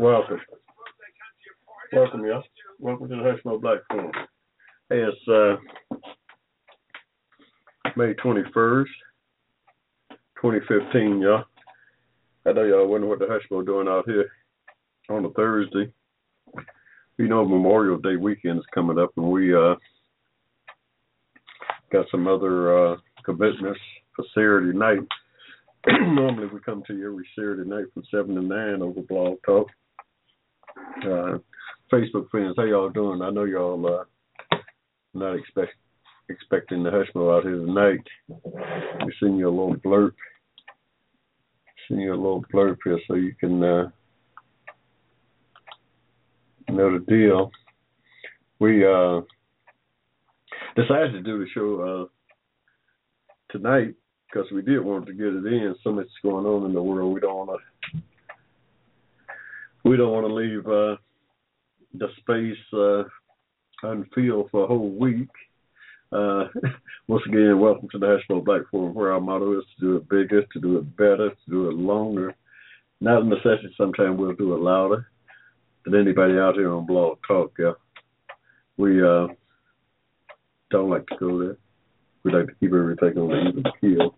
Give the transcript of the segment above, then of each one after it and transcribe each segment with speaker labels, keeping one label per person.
Speaker 1: Welcome. Welcome, y'all. Welcome to the Hushmo Black Forum. Hey, it's uh, May 21st, 2015, y'all. I know y'all wondering what the Hushmo doing out here on a Thursday. You know Memorial Day weekend is coming up, and we uh, got some other uh, commitments for Saturday night. Normally we come to you every Saturday night from 7 to 9 over Blog Talk. Uh, Facebook friends, how y'all doing? I know y'all uh, not expect expecting the Hushmo out here tonight. We send you a little blurb. Send you a little blurb here so you can uh, know the deal. We uh, decided to do the show uh, tonight because we did want to get it in. So much going on in the world. We don't want to. We don't want to leave uh, the space uh, unfilled for a whole week. Uh, once again, welcome to the National Black Forum, where our motto is to do it bigger, to do it better, to do it longer. Not a necessity. Sometimes we'll do it louder than anybody out here on Blog Talk. Yeah, we uh, don't like to go there. We like to keep everything on the even keel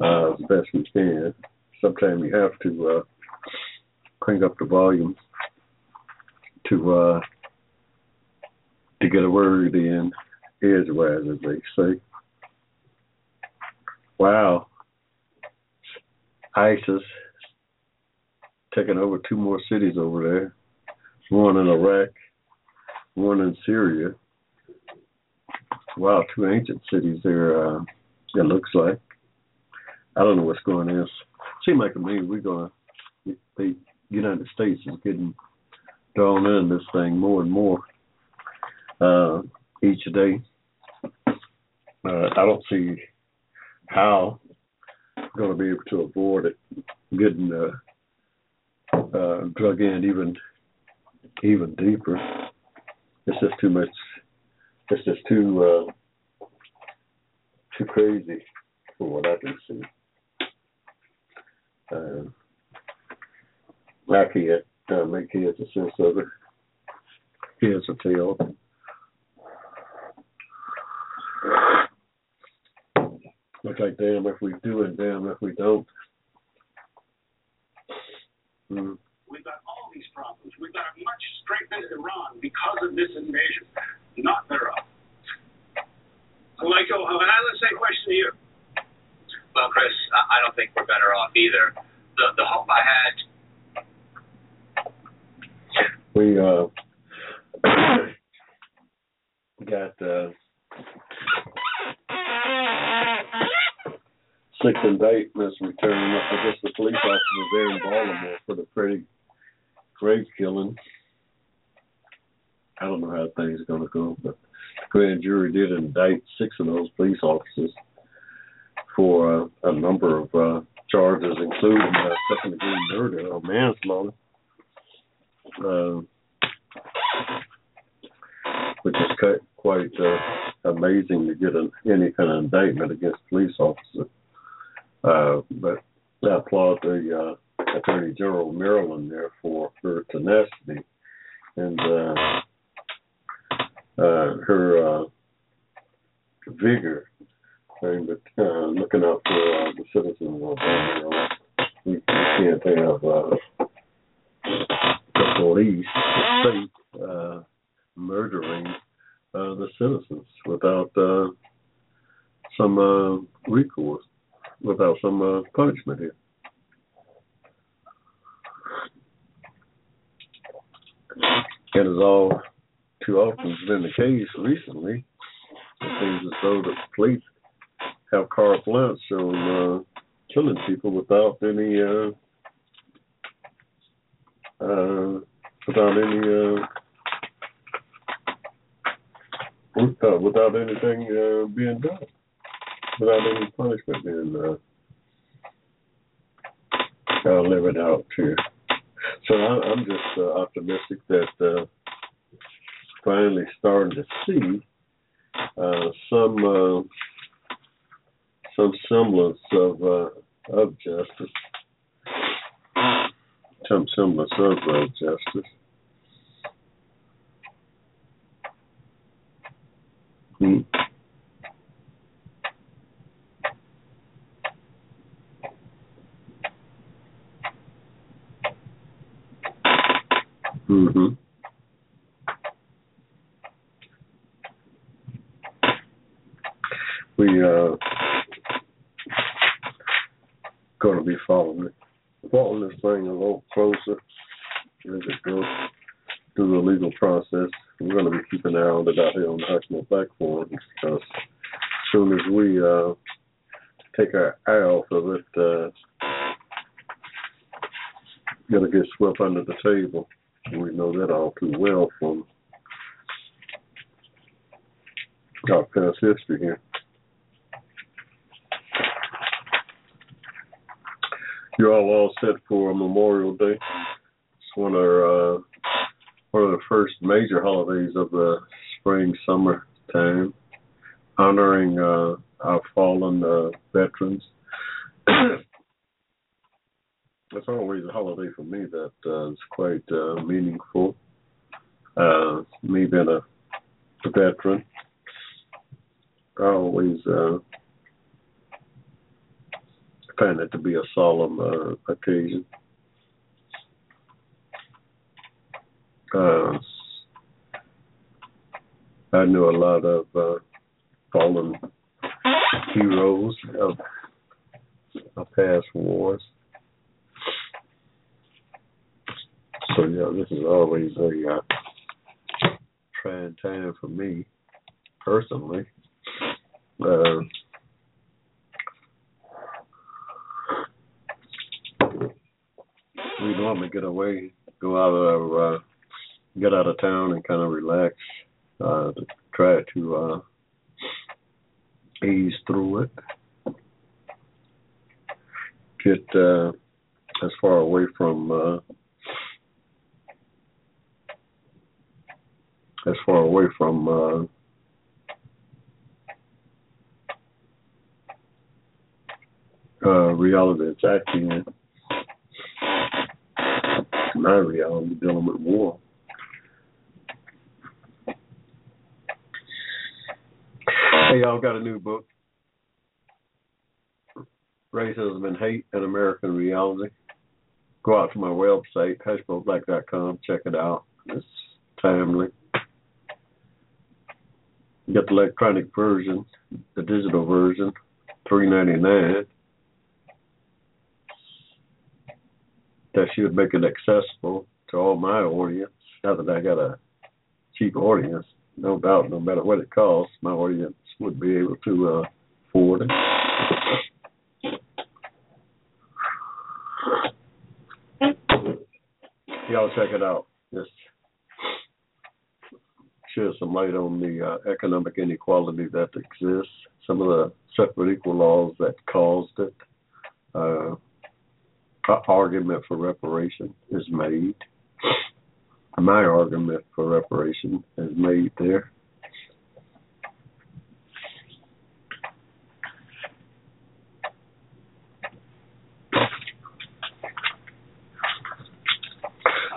Speaker 1: uh, as best we can. Sometimes you have to uh, crank up the volume to uh, to get a word in edgewise, as they say. Wow, ISIS taking over two more cities over there. One in Iraq, one in Syria wow, two ancient cities there. Uh, it looks like. I don't know what's going on. Seems like to me we're gonna. The United States is getting drawn in this thing more and more uh, each day. Uh, I don't see how we're going to be able to avoid it getting uh, uh, drug in even even deeper. It's just too much it's just too uh, too crazy for what I can see. Uh, I can't uh, make heads a sense of it. Here's a tail. Look like damn if we do and damn if we don't.
Speaker 2: Mm. We've got all these problems. We've got a much strengthened Iran because of this invasion not thereof. So, Michael, I have the same question to you.
Speaker 3: Well, Chris, I don't think we're better off either. The the hope I had.
Speaker 1: We uh, got uh, six indictments returned. Guess the police officers there in Baltimore for the Freddie Gray killing. I don't know how things are to go, but the grand jury did indict six of those police officers for uh, a number of uh, charges, including uh, second degree murder or manslaughter, uh, which is quite uh, amazing to get an, any kind of indictment against police officers. Uh, but I applaud the uh, Attorney General of Maryland there for her tenacity and uh, uh, her uh, vigor and uh, looking out for uh, the citizens of Maryland. We, we can't have uh, police, state, uh, murdering uh, the citizens without uh, some uh, recourse, without some uh, punishment here. And as all too often has been the case recently. It seems as though the police have carte blanche on uh, killing people without any uh, uh, without any uh, without anything uh, being done, without any punishment being uh, uh, living out here. So I, I'm just uh, optimistic that uh, finally starting to see uh, some uh, some semblance of uh, of justice, some semblance of uh, justice. Hmm. Mm-hmm. We uh going to be following it, following this thing a little closer as it goes through the legal process. We're going to be keeping an eye on it out here on the Hushmo platform because as soon as we uh take our eye off of it, uh, gonna get swept under the table. We know that all too well from our past history here. You're all all set for Memorial Day. It's one of our, uh, one of the first major holidays of the spring summer time, honoring uh, our fallen uh, veterans. it's always a holiday for me that uh, is quite uh, meaningful. Uh, me being a, a veteran, I always uh, find it to be a solemn uh, occasion. Uh, I knew a lot of uh, fallen heroes of, of past wars. So yeah, this is always a uh, trying time for me personally. Uh, we normally get away, go out of, uh, get out of town and kind of relax, uh, to try to uh, ease through it. Get uh, as far away from uh, as far away from uh, uh, reality that's acting in my reality dealing with war. Hey, y'all got a new book. Racism and Hate in American Reality. Go out to my website, hushmoblack.com, check it out. It's timely. Get the electronic version, the digital version, three ninety nine. That should make it accessible to all my audience. Now that I got a cheap audience, no doubt, no matter what it costs, my audience would be able to uh, afford it. Y'all check it out. Just shed some light on the uh, economic inequality that exists, some of the separate equal laws that caused it. Uh, argument for reparation is made. My argument for reparation is made there.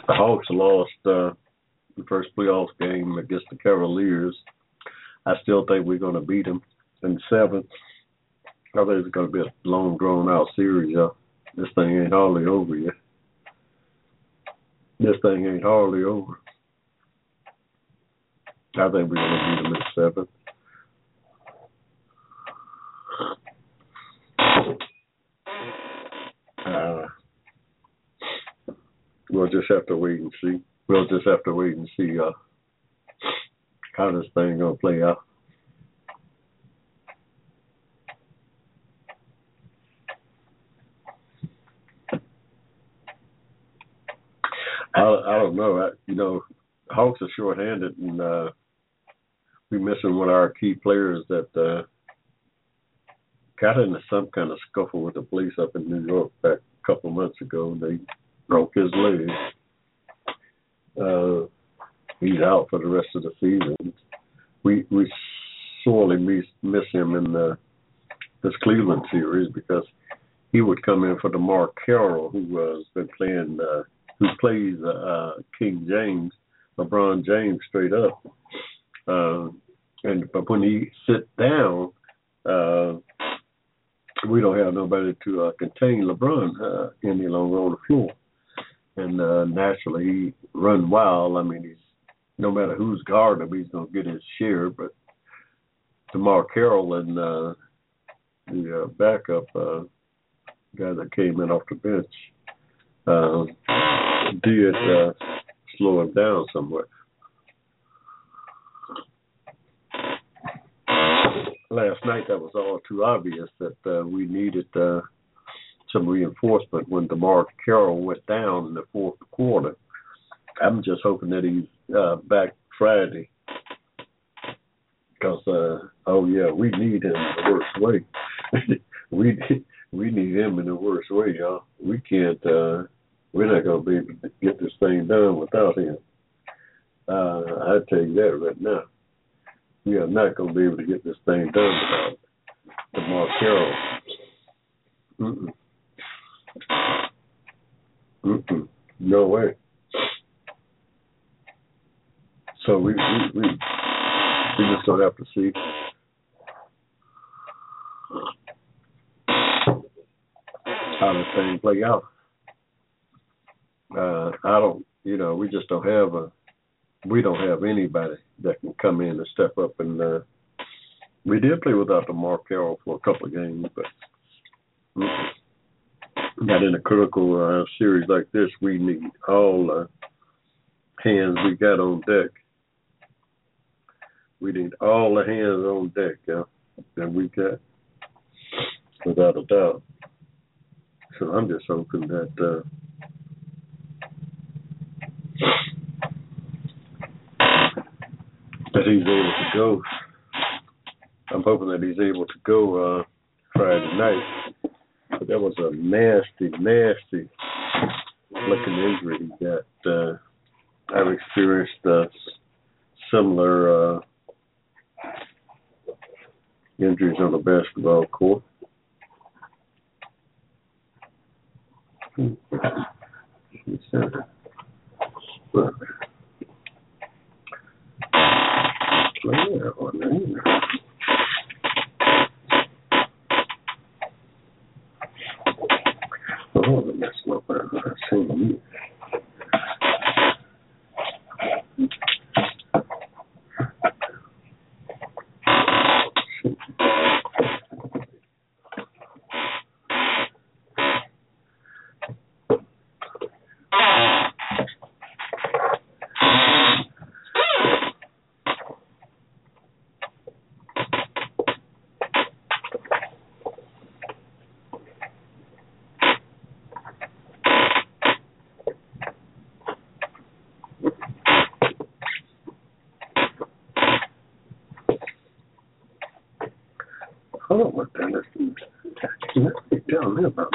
Speaker 1: The Hawks lost uh, the first playoff game against the Cavaliers. I still think we're going to beat them in the seventh. I think it's going to be a long, drawn out series. Uh, this thing ain't hardly over yet. This thing ain't hardly over. I think we're to beat them in the seventh. Uh, we'll just have to wait and see. We'll just have to wait and see uh, how this thing gonna play out. I I don't know. I, you know, Hawks are shorthanded, and uh, we missing one of our key players that uh, got into some kind of scuffle with the police up in New York back a couple months ago. They broke his leg. Uh, he's out for the rest of the season. We we sorely miss miss him in the this Cleveland series because he would come in for DeMarre Carroll, who has been playing, uh, who plays uh, King James, LeBron James straight up. Uh, and but when he sit down, uh, we don't have nobody to uh, contain LeBron uh, any longer on the floor. And uh, naturally, he run wild. I mean, he's no matter who's guarding him, he's gonna get his share. But DeMarre Carroll and uh, the uh, backup uh, guy that came in off the bench uh, did uh, slow him down somewhat. Last night, that was all too obvious that uh, we needed uh, some reinforcement when DeMarre Carroll went down in the fourth quarter. I'm just hoping that he's uh, back Friday because uh, oh yeah, we need him in the worst way. we we need him in the worst way, y'all. We can't. uh We're not gonna be able to get this thing done without him. Uh I tell you that right now. We are not gonna be able to get this thing done without DeMarre Carroll. Mm-mm. Mm-mm. No way. So we we, we we just don't have to see. How this thing play out. Uh, I don't, you know, we just don't have a, we don't have anybody that can come in and step up and. uh We did play without DeMarre Carroll for a couple of games, but not in a critical uh, series like this. We need all the hands we got on deck we need all the hands on deck, yeah, that we got, without a doubt. So I'm just hoping that uh, that he's able to go. I'm hoping that he's able to go uh, Friday night. But that was a nasty, nasty looking injury he got. Uh, I've experienced uh, similar uh, injuries on the basketball court. But, Oh, that's not bad. I've seen you. Hold on, what kind of you tell me about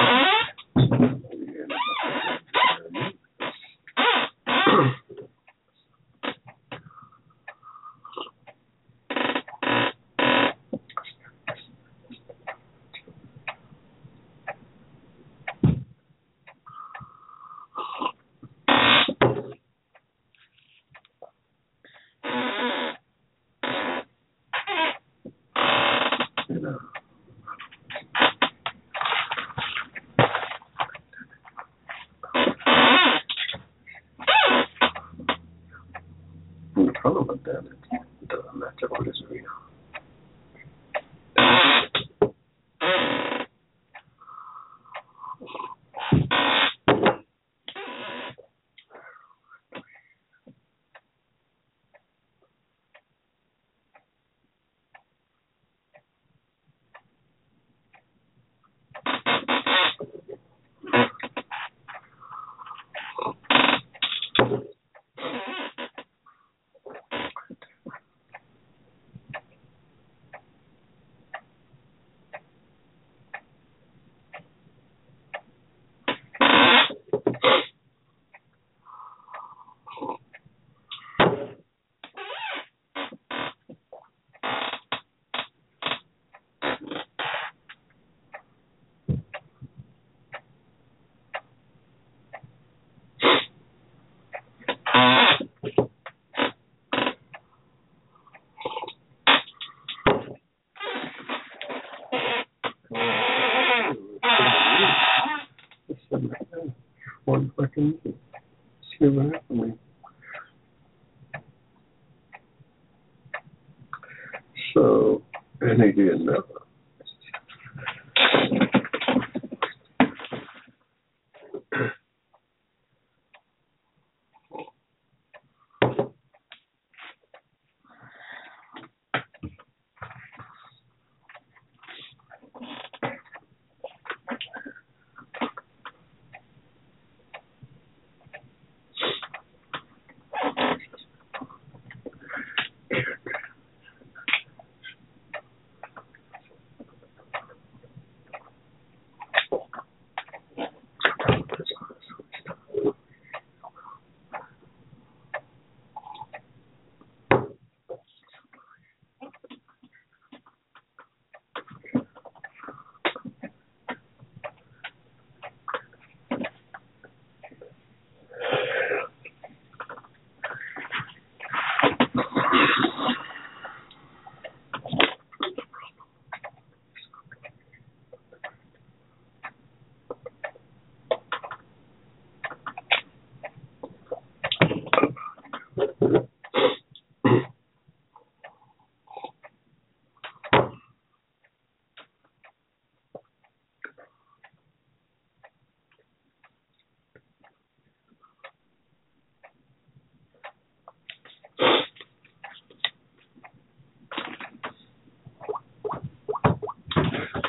Speaker 1: you know. Mm, what damn it. Doesn't matter what is real.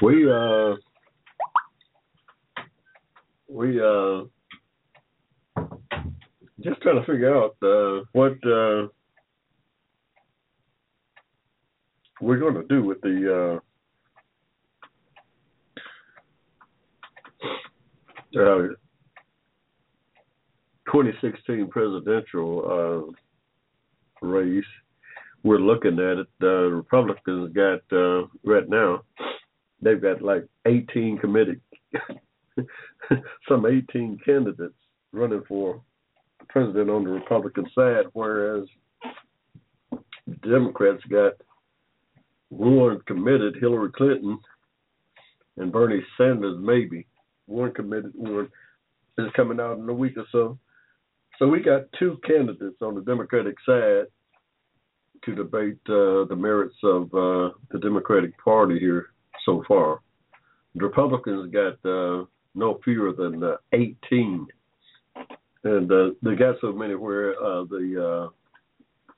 Speaker 1: We uh we uh just trying to figure out uh what uh we're going to do with the uh, uh 2016 presidential uh race. We're looking at it. The Republicans got uh right now they've got like 18 committed, some 18 candidates running for president on the Republican side, whereas Democrats got one committed, Hillary Clinton and Bernie Sanders, maybe. One committed, one is coming out in a week or so. So we got two candidates on the Democratic side to debate uh, the merits of uh, the Democratic Party here so far. The Republicans got uh, no fewer than uh, 18, and uh, they got so many where uh, the uh,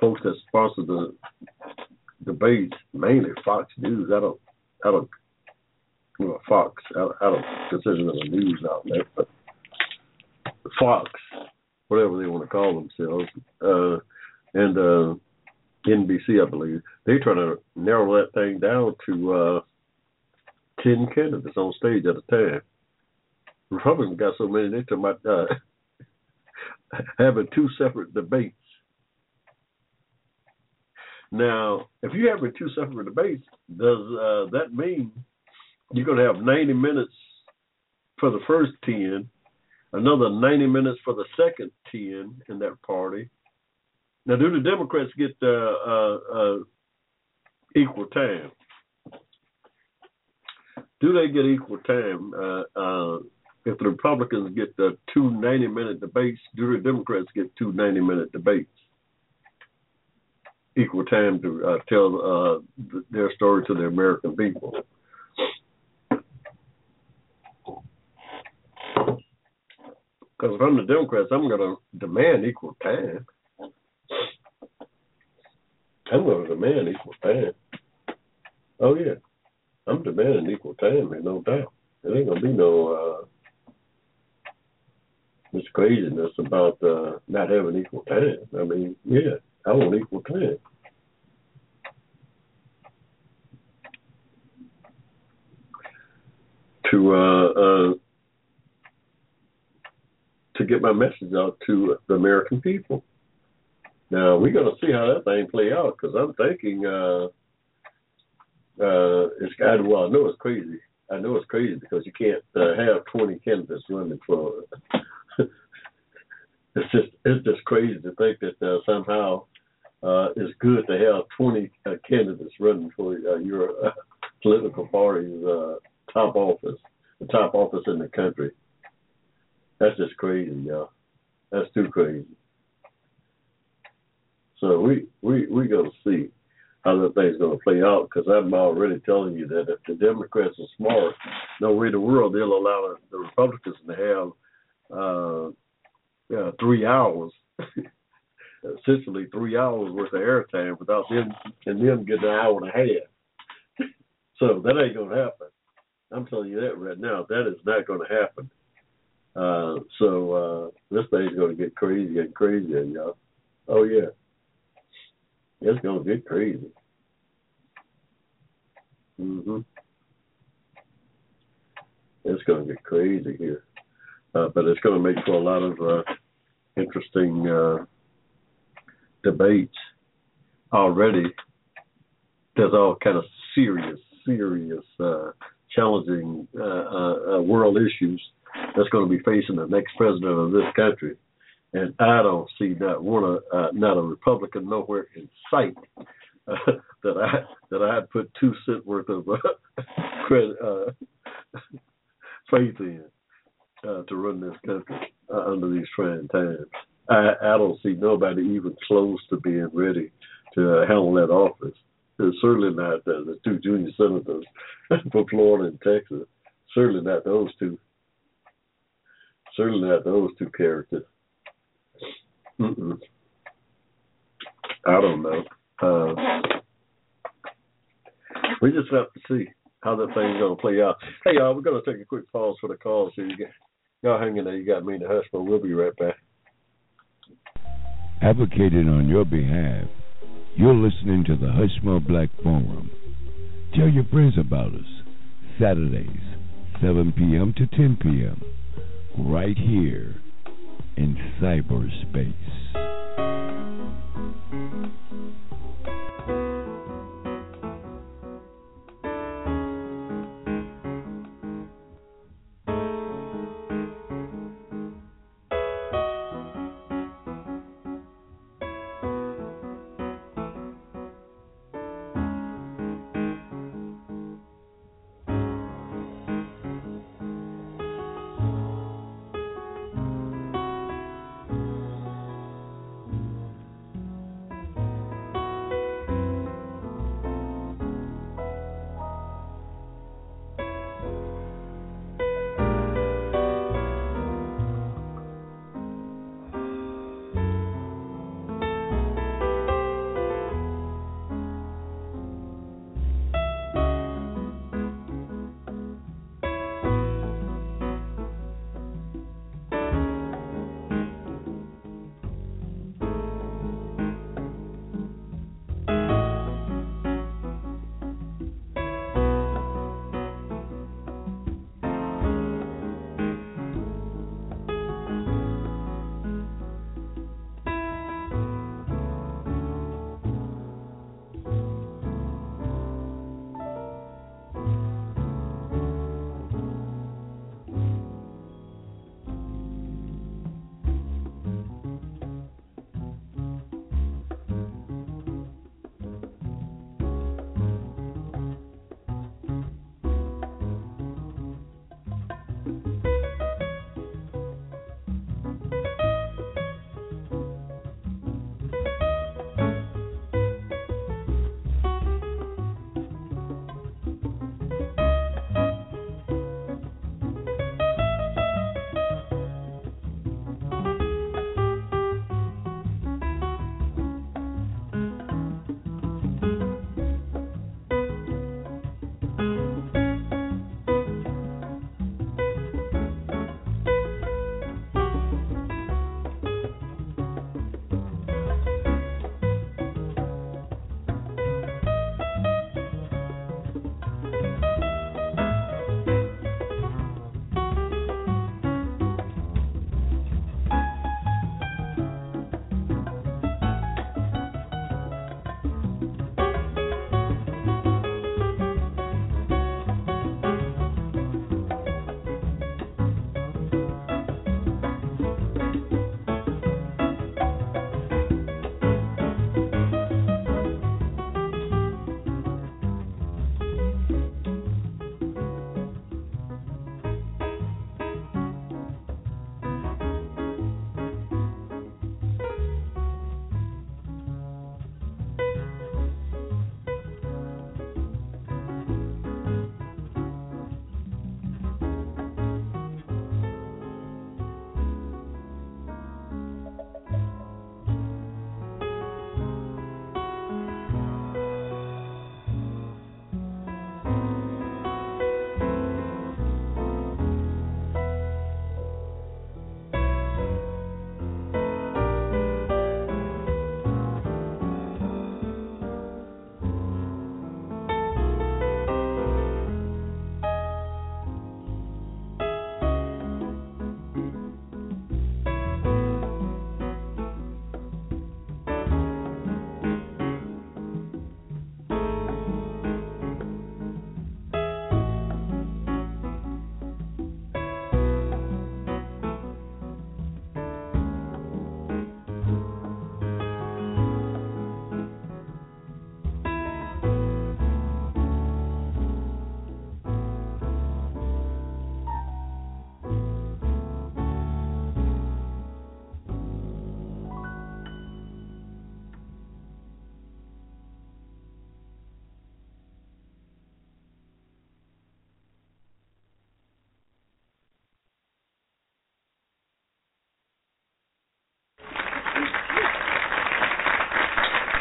Speaker 1: folks that sponsor the debates, mainly Fox News. I don't, I don't, know, Fox. I, I don't consider them a news outlet, but Fox, whatever they want to call themselves, uh, and uh, NBC, I believe, they're trying to narrow that thing down to uh, 10 candidates on stage at a time. Republicans got so many, they're talking about uh, having two separate debates. Now, if you're having two separate debates, does uh, that mean you're going to have 90 minutes for the first 10, another 90 minutes for the second 10 in that party, now, do the Democrats get uh, uh, equal time? Do they get equal time? Uh, uh, if the Republicans get the two 90 minute debates, do the Democrats get two 90 minute debates? Equal time to tell their story to the American people. Because if I'm the Democrats, I'm going to demand equal time. I'm going to demand equal time. Oh yeah, I'm demanding equal time, There's no doubt. There ain't gonna be no uh, this craziness about uh, not having equal time. I mean, yeah, I want equal time. To uh, uh, to get my message out to the American people. Now we're going to see how that thing play out because I'm thinking uh, uh, it's of well. I know it's crazy. I know it's crazy because you can't uh, have 20 candidates running for. it's just it's just crazy to think that uh, somehow uh, it's good to have 20 uh, candidates running for uh, your uh, political party's uh, top office, the top office in the country. That's just crazy, y'all. That's too crazy. So we we we gonna see how that thing's gonna play out because I'm already telling you that if the Democrats are smart, no way in the world they'll allow the Republicans to have uh, uh three hours, essentially three hours worth of airtime without them and them getting an hour and a half. so that ain't gonna happen. I'm telling you that right now. That is not gonna happen. Uh, so uh, this thing's gonna get crazy and crazier, y'all. Oh yeah. It's gonna get crazy. Mhm. It's gonna get crazy here, uh, but it's gonna make for a lot of uh, interesting uh, debates already. There's all kind of serious, serious, uh, challenging uh, uh, uh, world issues that's going to be facing the next president of this country and I don't see not one of uh, not a Republican nowhere in sight uh, that I that I put two cent worth of uh, credit uh, faith in uh, to run this country uh, under these trying times. I, I don't see nobody even close to being ready to uh, handle that office. Certainly not uh, the two junior senators for Florida and Texas. Certainly not those two. Certainly not those two characters. Mm-mm. I don't know. Uh, we just have to see how that thing's gonna play out. Hey y'all, we're gonna take a quick pause for the calls here. You get, y'all hanging there. You got me in the but we'll be right back.
Speaker 4: Advocating on your behalf, you're listening to the Hushmo Black Forum. Tell your friends about us. Saturdays, 7 p.m. to 10 p.m. Right here in cyberspace.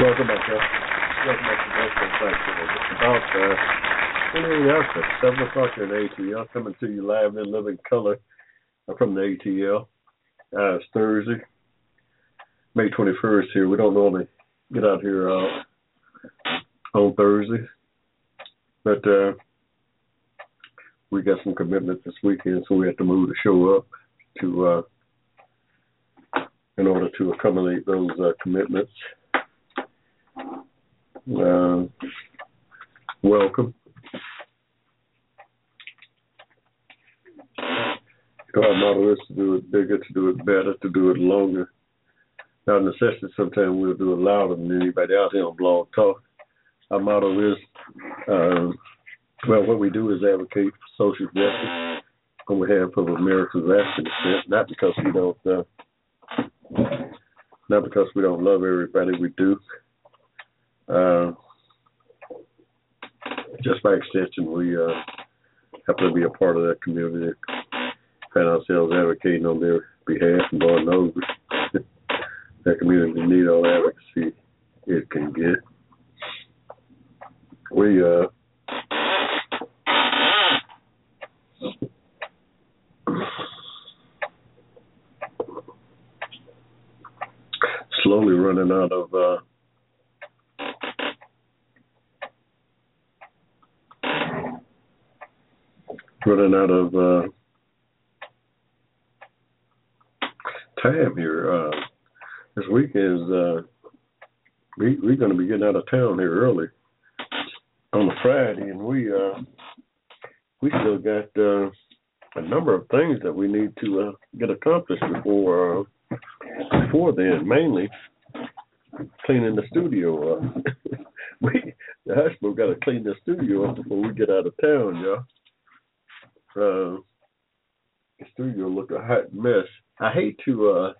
Speaker 1: Welcome back, y'all. Welcome back to Baseball Factory. It's about uh, anything else at 7 o'clock here in ATL. Coming to you live in living color from the ATL. Uh, it's Thursday, May 21st here. We don't normally get out here uh, on Thursday, but uh, we got some commitments this weekend, so we have to move the show up to uh, in order to accommodate those uh, commitments. Uh, welcome. Our motto is to do it bigger, to do it better, to do it longer. Our necessity, sometimes we'll do it louder than anybody out here on Blog Talk. Our motto is, uh, well, what we do is advocate for social justice on behalf of America's African descent, not because we don't, uh, not because we don't love everybody, we do. Uh, just by extension, we uh, happen to be a part of that community, find ourselves advocating on their behalf, and Lord knows that community need all advocacy it can get. We uh, slowly running out of uh, running out of uh, time here. Uh, this weekend is uh, we we're going to be getting out of town here early on a Friday, and we uh, we still got uh, a number of things that we need to uh, get accomplished before uh, before then. Mainly cleaning the studio up. we the Hushmo got to clean the studio up before we get out of town, y'all. Uh, studio look a hot mess. I hate to uh,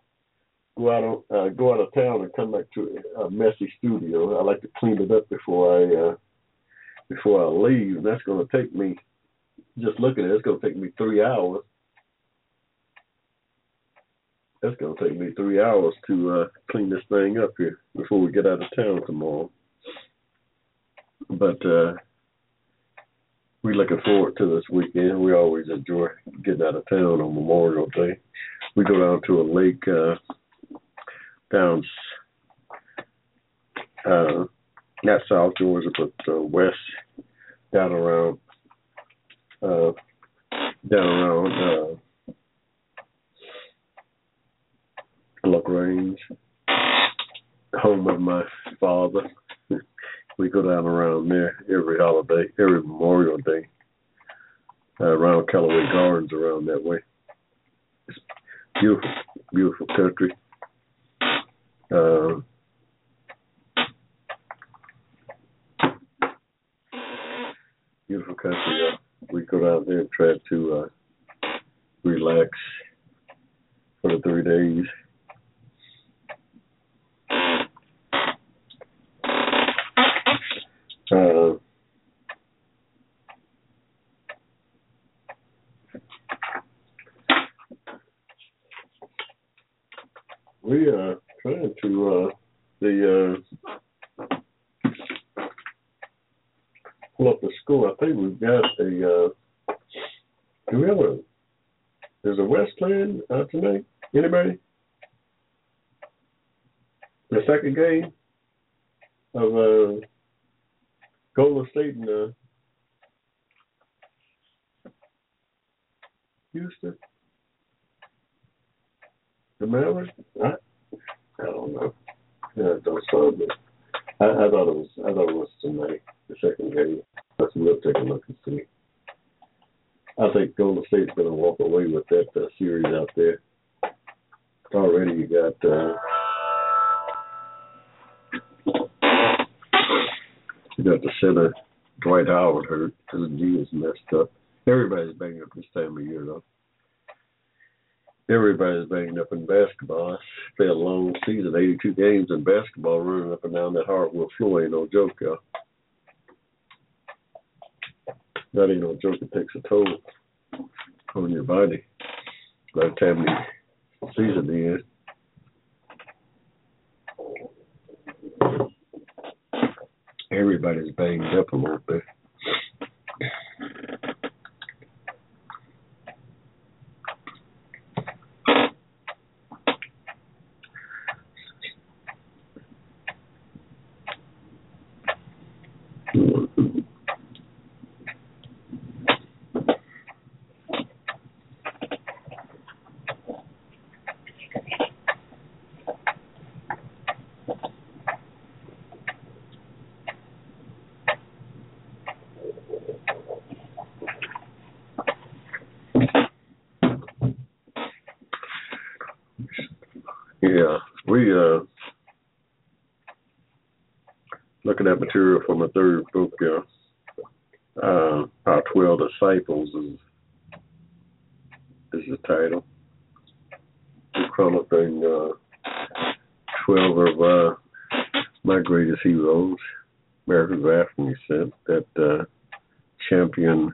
Speaker 1: go out of uh, go out of town and come back to a messy studio. I like to clean it up before I uh, before I leave. And that's going to take me just looking at it. It's going to take me three hours. That's going to take me three hours to uh, clean this thing up here before we get out of town tomorrow. But uh, we're looking forward to this weekend. We always enjoy getting out of town on Memorial Day. We go down to a lake uh, down uh, not South Georgia, but uh, west, down around uh, down around uh, Lagrange, home of my father. We go down around there every holiday, every Memorial Day, uh, around Callaway Gardens, around that way. It's beautiful, beautiful country. Uh, beautiful country. Uh, we go down there and try to uh, relax for the three days. Uh, we are trying to uh, the uh, pull up the score. I think we've got a. Uh, do we have a? There's a Westland uh, tonight. Anybody? The second game of uh, Golden State and uh, Houston. The Mavericks. I, I don't know. Yeah, don't sound good. I, I thought it was. I thought it was tonight. The second game. Let's we'll take a look and see. I think Golden State's going to walk away with that uh, series out there. Already, you got. Uh, got the center, Dwight Howard hurt. His knee is messed up. Everybody's banged up this time of year, though. Everybody's banged up in basketball. It's been a long season, 82 games in basketball, running up and down that hardwood floor ain't no joke, y'all. That ain't no joke. It takes a toll on your body by the time the season ends. Everybody's banged up a little bit. Yeah, we uh looking at material from the third book. Uh, uh, our twelve disciples is is the title. We're chronicling uh, twelve of uh, my greatest heroes, America's African descent, that uh, champion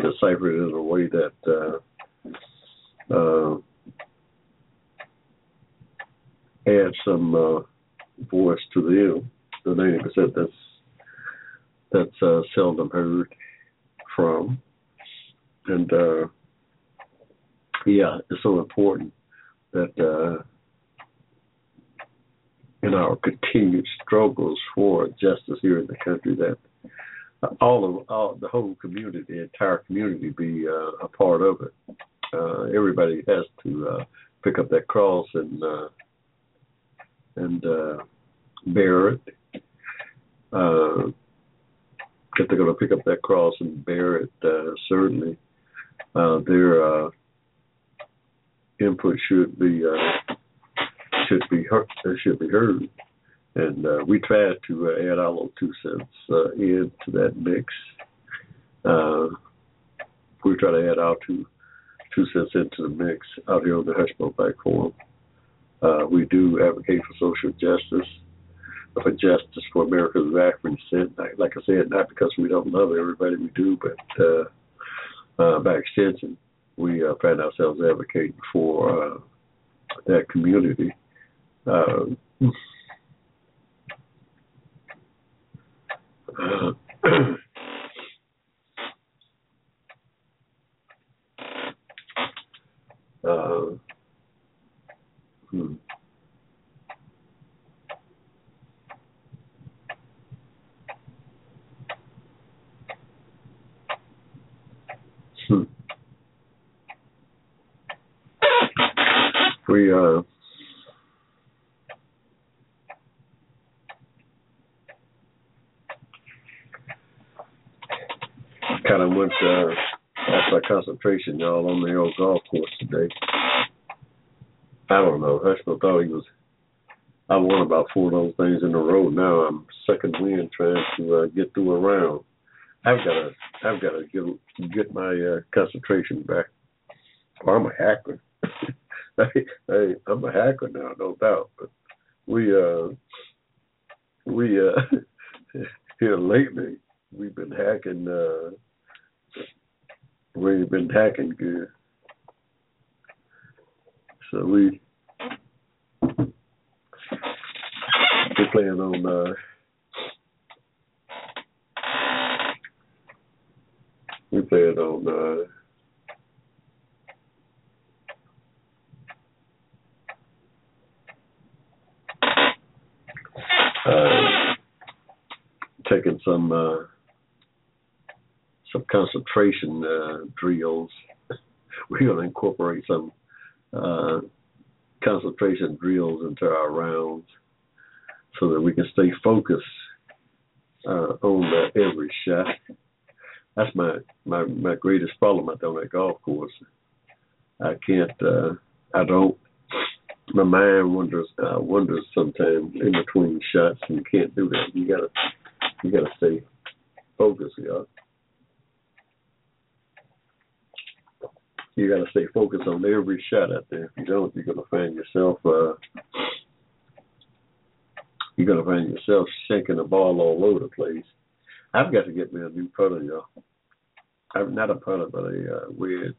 Speaker 1: can decipher it in a way that uh, uh, adds some uh, voice to. The ninety percent that's that's uh, seldom heard from, and uh, yeah, it's so important that in our continued struggles for justice here in the country, that all of all the whole community, the entire community, be uh, a part of it. Uh, everybody has to uh, pick up that cross and uh, and uh, bear it. Uh, if they're going to pick up that cross and bear it, uh, certainly uh, their uh, input should be uh, should be heard. Should be heard, and uh, we try to uh, add our little two cents uh, into that mix. Uh, we try to add our two two cents into the mix out here on the Hushmo Black Forum. Uh, we do advocate for social justice. for justice for America's veterans. And like I said, not because we don't love everybody we do, but uh, uh, by extension, we uh, find ourselves advocating for uh, that community. Uh, uh, hmm. Hmm. We uh kind of went uh, off our concentration, y'all, on the old golf course today. I don't know. Hushmo thought he was. I won about four of those things in a row. Now I'm second wind trying to uh, get through a round. I've got to. I've got to get get my uh, concentration back. Well, I'm a hacker. hey, hey, I'm a hacker now, no doubt. But we uh we uh here lately we've been hacking uh we've been hacking good. So we we're playing on uh we playing on uh uh, taking some uh, some concentration uh, drills. We're going to incorporate some uh, concentration drills into our rounds so that we can stay focused uh, on every shot. That's my, my my greatest problem out on that golf course. I can't. Uh, I don't my mind wanders uh, wanders sometimes in between shots and you can't do that. You gotta you gotta stay focused, y'all. You gotta stay focused on every shot out there. If you don't, you're gonna find yourself uh you're gonna find yourself shaking the ball all over the place. I've got to get me a new putter, y'all. I'm not a putter, but a uh, wedge.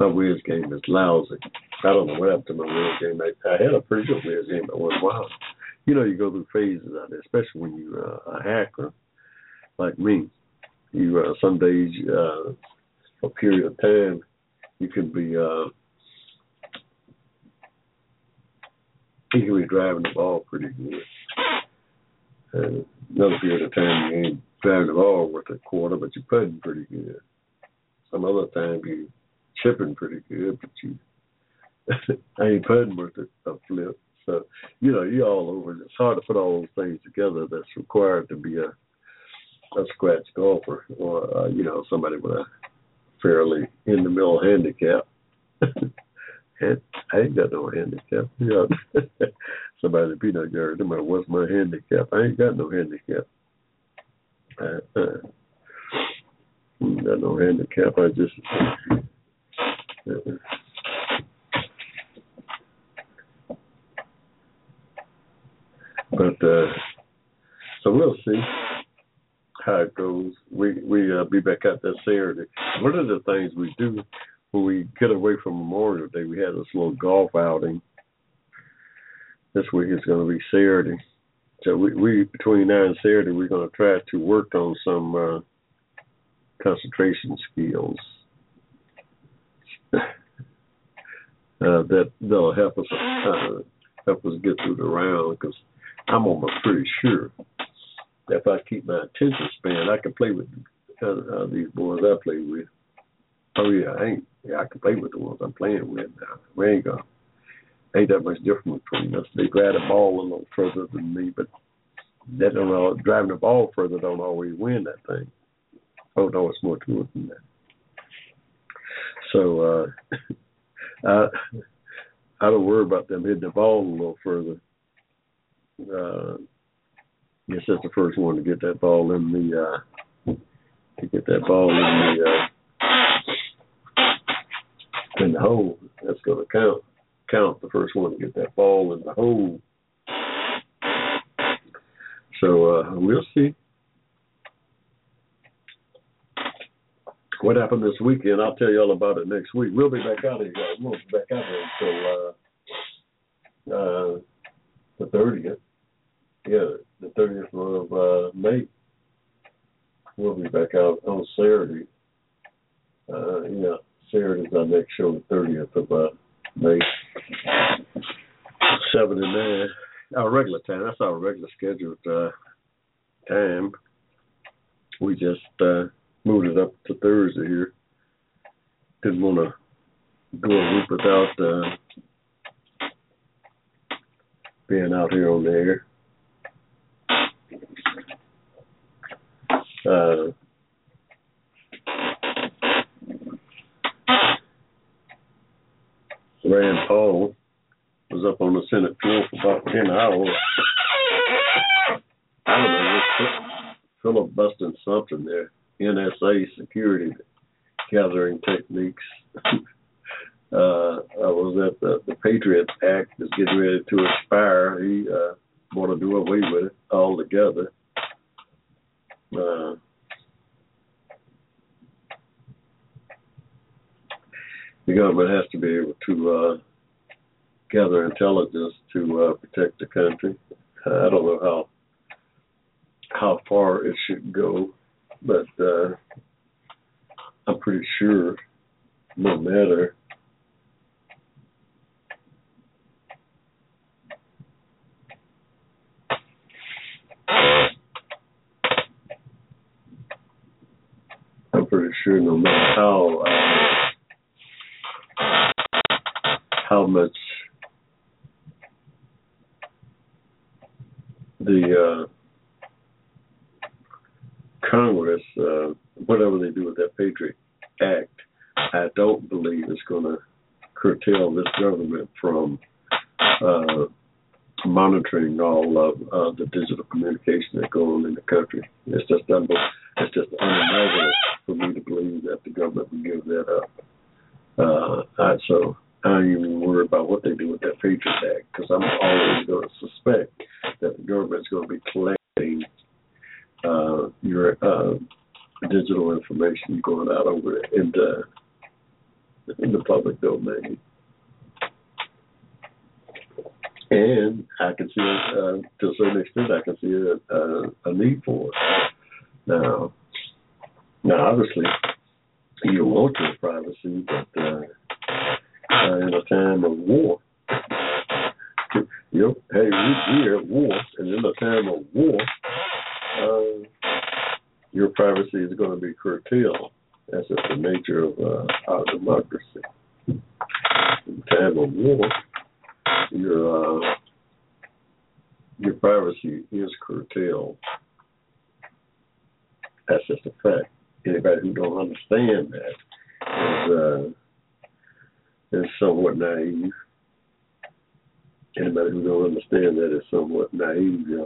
Speaker 1: My wedge game is lousy. I don't know what happened to my wedge game. I, I had a pretty good wedge game at one while. You know, you go through phases out there, especially when you're uh, a hacker like me. You uh, some days, uh, a period of time, you can be uh, you can be driving the ball pretty good. And another period of time, you ain't driving the ball worth a quarter, but you're putting pretty good. Some other time, you chipping pretty good, but you ain't putting worth a, a flip. So, you know, you're all over. It's hard to put all those things together that's required to be a a scratch golfer or uh, you know somebody with a fairly in the middle handicap. and I ain't got no handicap. Know, somebody peanut gallery, no matter what's my handicap. I ain't got no handicap. Uh, uh, got no handicap. I just uh, but uh so we'll see how it goes. We we uh, be back out there Saturday. One of the things we do when we get away from Memorial Day, we had this little golf outing. This week is going to be Saturday. So we, we between now and Saturday, we're going to try to work on some uh, concentration skills uh, that that'll help us uh, help us get through the round because I'm almost pretty sure if I keep my attention span, I can play with uh, these boys I play with. Oh yeah, I ain't. Yeah, I can play with the ones I'm playing with now. We ain't gonna. Ain't that much difference between us. They grab the ball a little further than me, but that don't all, driving the ball further don't always win that thing. Oh no, it's more to it than that. So uh I I don't worry about them hitting the ball a little further. Uh guess that's the first one to get that ball in the uh to get that ball in the uh in the hole. That's gonna count count the first one to get that ball in the hole. So uh, we'll see what happened this weekend. I'll tell you all about it next week. We'll be back out here. We'll be back out here until uh, uh, the thirtieth. Yeah, the thirtieth of uh, May. We'll be back out on Saturday. Uh, yeah, Saturday's our next show, the thirtieth of uh, May. Seven and nine. Our regular time. That's our regular scheduled uh, time. We just uh, moved it up to Thursday here. Didn't want to go a week without uh, being out here on the air. Uh, Rand Paul was up on the Senate floor for about 10 hours. I don't know, filibustering something there. NSA security gathering techniques. uh, I was at the, the Patriot Act is getting ready to expire. He uh, want to do away with it altogether. Uh, the government has to be able to uh, gather intelligence to uh, protect the country. I don't know how how far it should go, but uh, I'm pretty sure no matter I'm pretty sure no matter how uh, how much the uh, Congress, uh, whatever they do with that Patriot Act, I don't believe it's going to curtail this government from uh, monitoring all of uh, the digital communication that go on in the country. It's just un- it's just unimaginable for me to believe that the government would give that up. Uh, so I ain't even worried about what they do with that Patriot Act because I'm always going to suspect that the government's going to be collecting uh, your uh, digital information going out over in the in the public domain. And I can see, uh, to a certain extent, I can see a, a, a need for it. Now, now, obviously, you want your privacy, but uh, uh, in a time of war, you know, hey, we, we're at war, and in a time of war, uh, your privacy is going to be curtailed. That's just the nature of uh, our democracy. In time of war, your uh, your privacy is curtailed. That's just a fact. Anybody who don't understand that is uh, is somewhat naive. Anybody who don't understand that is somewhat naive. Yeah,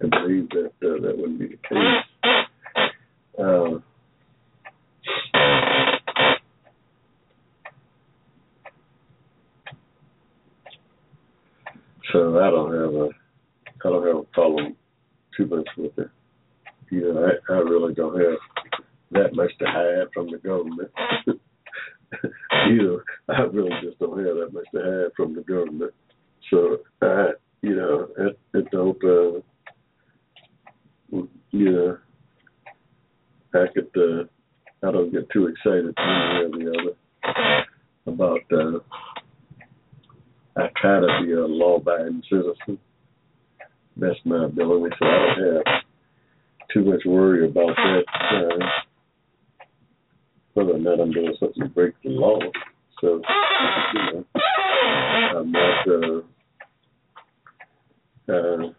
Speaker 1: and believe that uh, that wouldn't be the case. Uh, so I don't have a I don't have a problem too much with it. You know, I, I really don't have that much to hide from the government. you know, I really just don't have that much to hide from the government. So I, you know, it, it don't, uh, you know, I could, uh, I don't get too excited one way or the other about, uh, I try to be a law-abiding citizen. That's my ability, so I don't have too much worry about that. Uh, whether or not I'm doing something to break the law. So, you know, I'm not, uh, uh,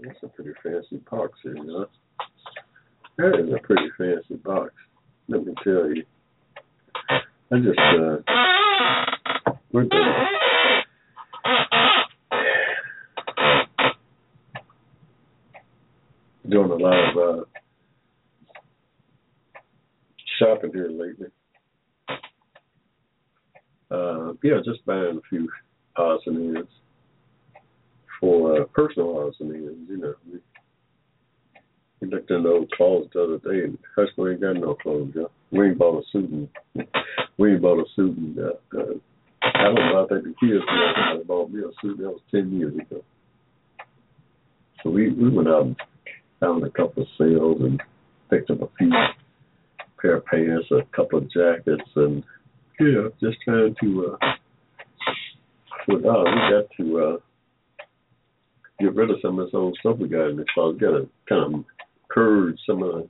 Speaker 1: that's a pretty fancy box here, you know. That is a pretty fancy box. Let me tell you. I just, uh, we're doing doing a lot of uh, shopping here lately. uh, yeah, just buying a few odds and ends for uh, personal odds and ends. You know, we, we looked in the old closet the other day, and Hushmo ain't got no clothes. Yeah. We ain't bought a suit, and we ain't bought a suit, and uh, uh, I don't know. I think the kids somebody bought me a suit that was ten years ago. So we we went out and found a couple of sales and picked up a few pair of pants, a couple of jackets, and yeah, just trying to. uh well, uh, we got to uh get rid of some of this old stuff we got in the closet. Got to kind of purge some of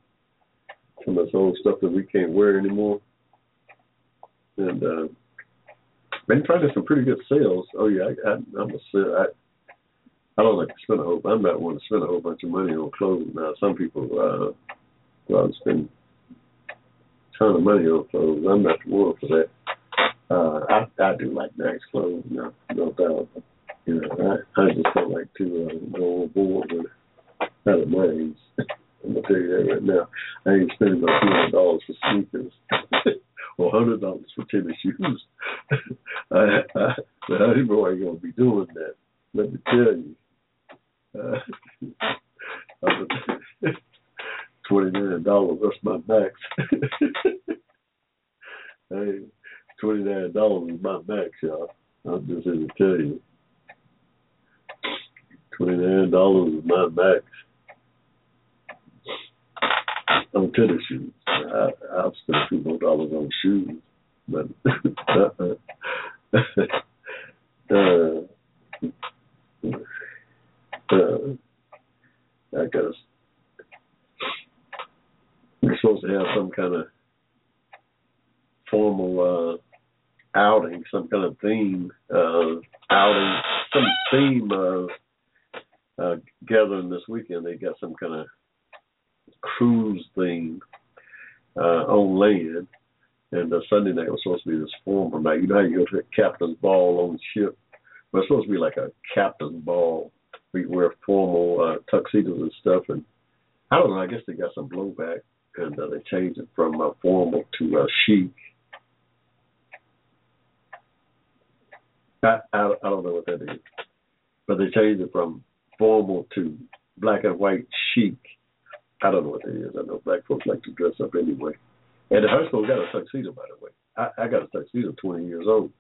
Speaker 1: some of this old stuff that we can't wear anymore. And uh been finding some pretty good sales. Oh yeah, I, I, I'm a. I, I don't like to spend a whole. I'm not one to spend a whole bunch of money on clothes. Now some people uh, go out and spend a ton of money on clothes. I'm not the one for that. Uh, I I do like nice clothes, no no doubt. But, you know, I I just don't like to uh, go overboard with at my age. I'm gonna tell you that right now. I ain't spending no two hundred dollars for sneakers or hundred dollars for tennis shoes. I, I, I know I ain't gonna be doing that. Let me tell you. Uh, Twenty nine dollars, that's my max. hey, twenty nine dollars is my max, y'all. I'm just here to tell you. Twenty nine dollars is my max on tennis shoes. I, I'll spend a more dollars on shoes, but uh, uh, I gotta. We're supposed to have some kind of formal uh, outing, some kind of theme uh, outing, some theme uh, uh, gathering this weekend. They got some kind of cruise thing uh, on land. And uh, Sunday night was supposed to be this formal night. You know how you go to a captain's ball on the ship? But it's supposed to be like a captain's ball. We wear formal uh, tuxedos and stuff. And I don't know. I guess they got some blowback, and uh, they changed it from uh, formal to uh, chic. I, I I don't know what that is, but they changed it from formal to black and white chic. I don't know what that is. I know black folks like to dress up anyway. And the school got a tuxedo, by the way. I, I got a tuxedo 20 years old.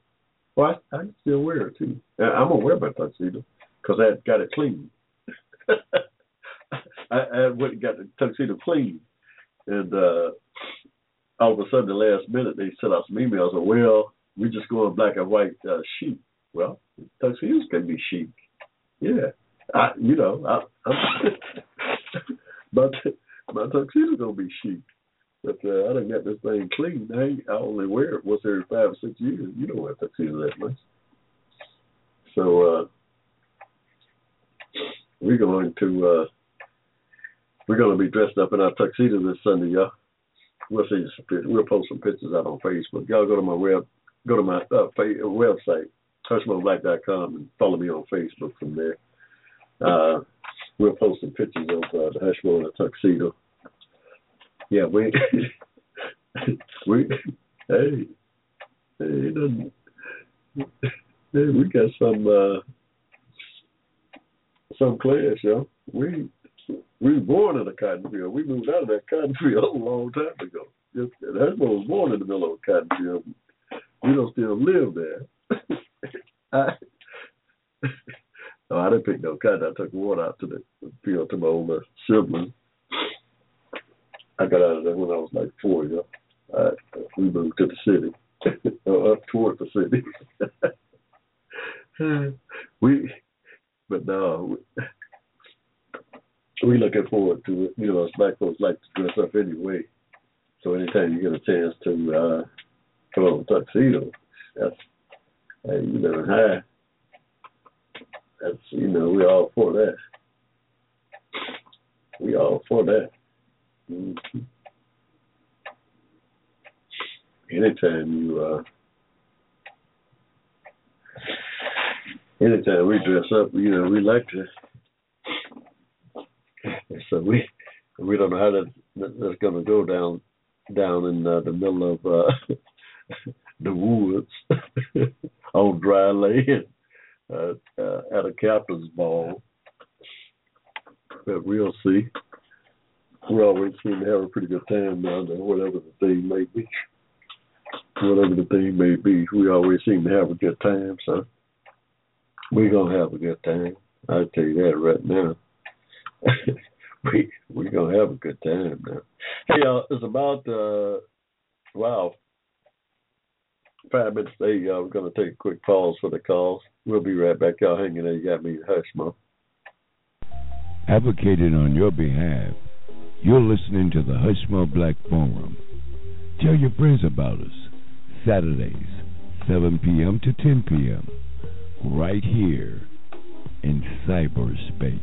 Speaker 1: Well, I, I still wear it too. I'm gonna wear my tuxedo because I got it clean. I, I went and got the tuxedo clean, and uh all of a sudden, the last minute, they sent out some emails. Of, well, we just going black and white uh, chic. Well, tuxedos can be chic. Yeah, I, you know, I, I'm, but my tuxedo gonna be chic. But uh, I done got this thing clean. I, I only wear it once every five or six years. You don't wear tuxedo that much. So uh, we're going to uh, we're going to be dressed up in our tuxedo this Sunday, y'all. We'll see some. We'll post some pictures out on Facebook. Y'all go to my web, go to my uh, fa- website, hushmoblack.com, and follow me on Facebook from there. Uh, we'll post some pictures of uh, the Hushmo in a tuxedo. Yeah, we we hey hey hey, we got some uh some class, yo. We we were born in a cotton field. We moved out of that cotton field a long time ago. Just, that's was born in the middle of a cotton field. We don't still live there. I, no, I didn't pick no cotton. I took water out to the field to my older sibling. I got out of there when I was like four, you know. I, we moved to the city, up toward the city. we, but no, we, we looking forward to it. You know, as black folks like to dress up anyway. So anytime you get a chance to uh, put on tuxedo, that's, hey, you know, hi. That's, you know, we all for that. We all for that. Mm-hmm. Anytime you, uh, anytime we dress up, you know, we like to. So we we don't know how that that's going to go down down in uh, the middle of uh, the woods. on dry land uh, uh, at a captain's ball. But we'll see. We always seem to have a pretty good time down there, whatever the theme may be. Whatever the theme may be, we always seem to have a good time. So we're gonna have a good time. I tell you that right now. we we're gonna have a good time now. Hey, uh, it's about uh, wow, five minutes eight. Y'all, we're gonna take a quick pause for the calls. We'll be right back. Y'all hanging there. You got me Hushmo.
Speaker 4: Advocating on your behalf. You're listening to the Hushmo Black Forum. Tell your friends about us. Saturdays, 7 p.m. to 10 p.m. Right here in cyberspace.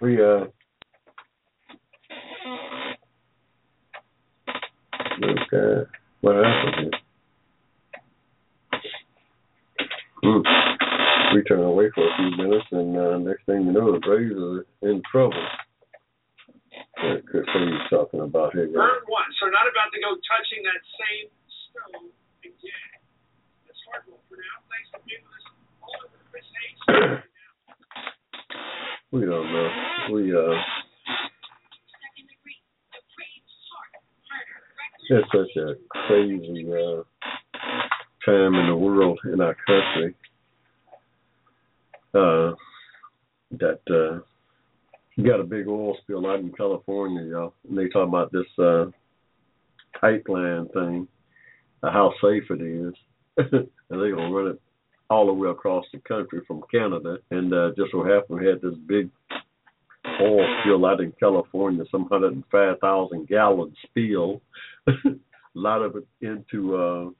Speaker 1: We uh look uh what happened here? Hmm. We turn away for a few minutes and uh next thing you know the Braves are in trouble. Uh, Chris, what are you talking about here, guys?
Speaker 2: Burn one, so not about to go touching that same stove again. That's hard for now. Thanks for being with us all over Chris Hayes.
Speaker 1: We don't know. We uh it's such a crazy uh time in the world in our country. Uh that uh you got a big oil spill out in California, y'all. And they talking about this uh pipeline thing, uh, how safe it is. and they're gonna run it all the way across the country from Canada. Happened we had this big oil spill out in California, some 105,000 gallon spill. a lot of it into uh,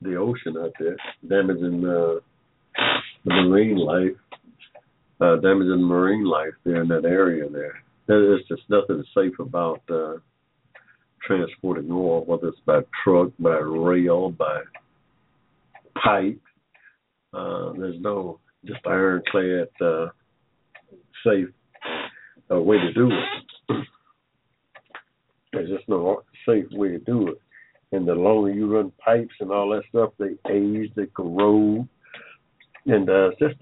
Speaker 1: the ocean out there, damaging uh, the marine life, uh, damaging marine life there in that area there. There's just nothing safe about uh, transporting oil, whether it's by truck, by rail, by pipe. Uh, there's no just ironclad uh, safe uh, way to do it. There's just no safe way to do it. And the longer you run pipes and all that stuff, they age, they corrode, and uh, it's just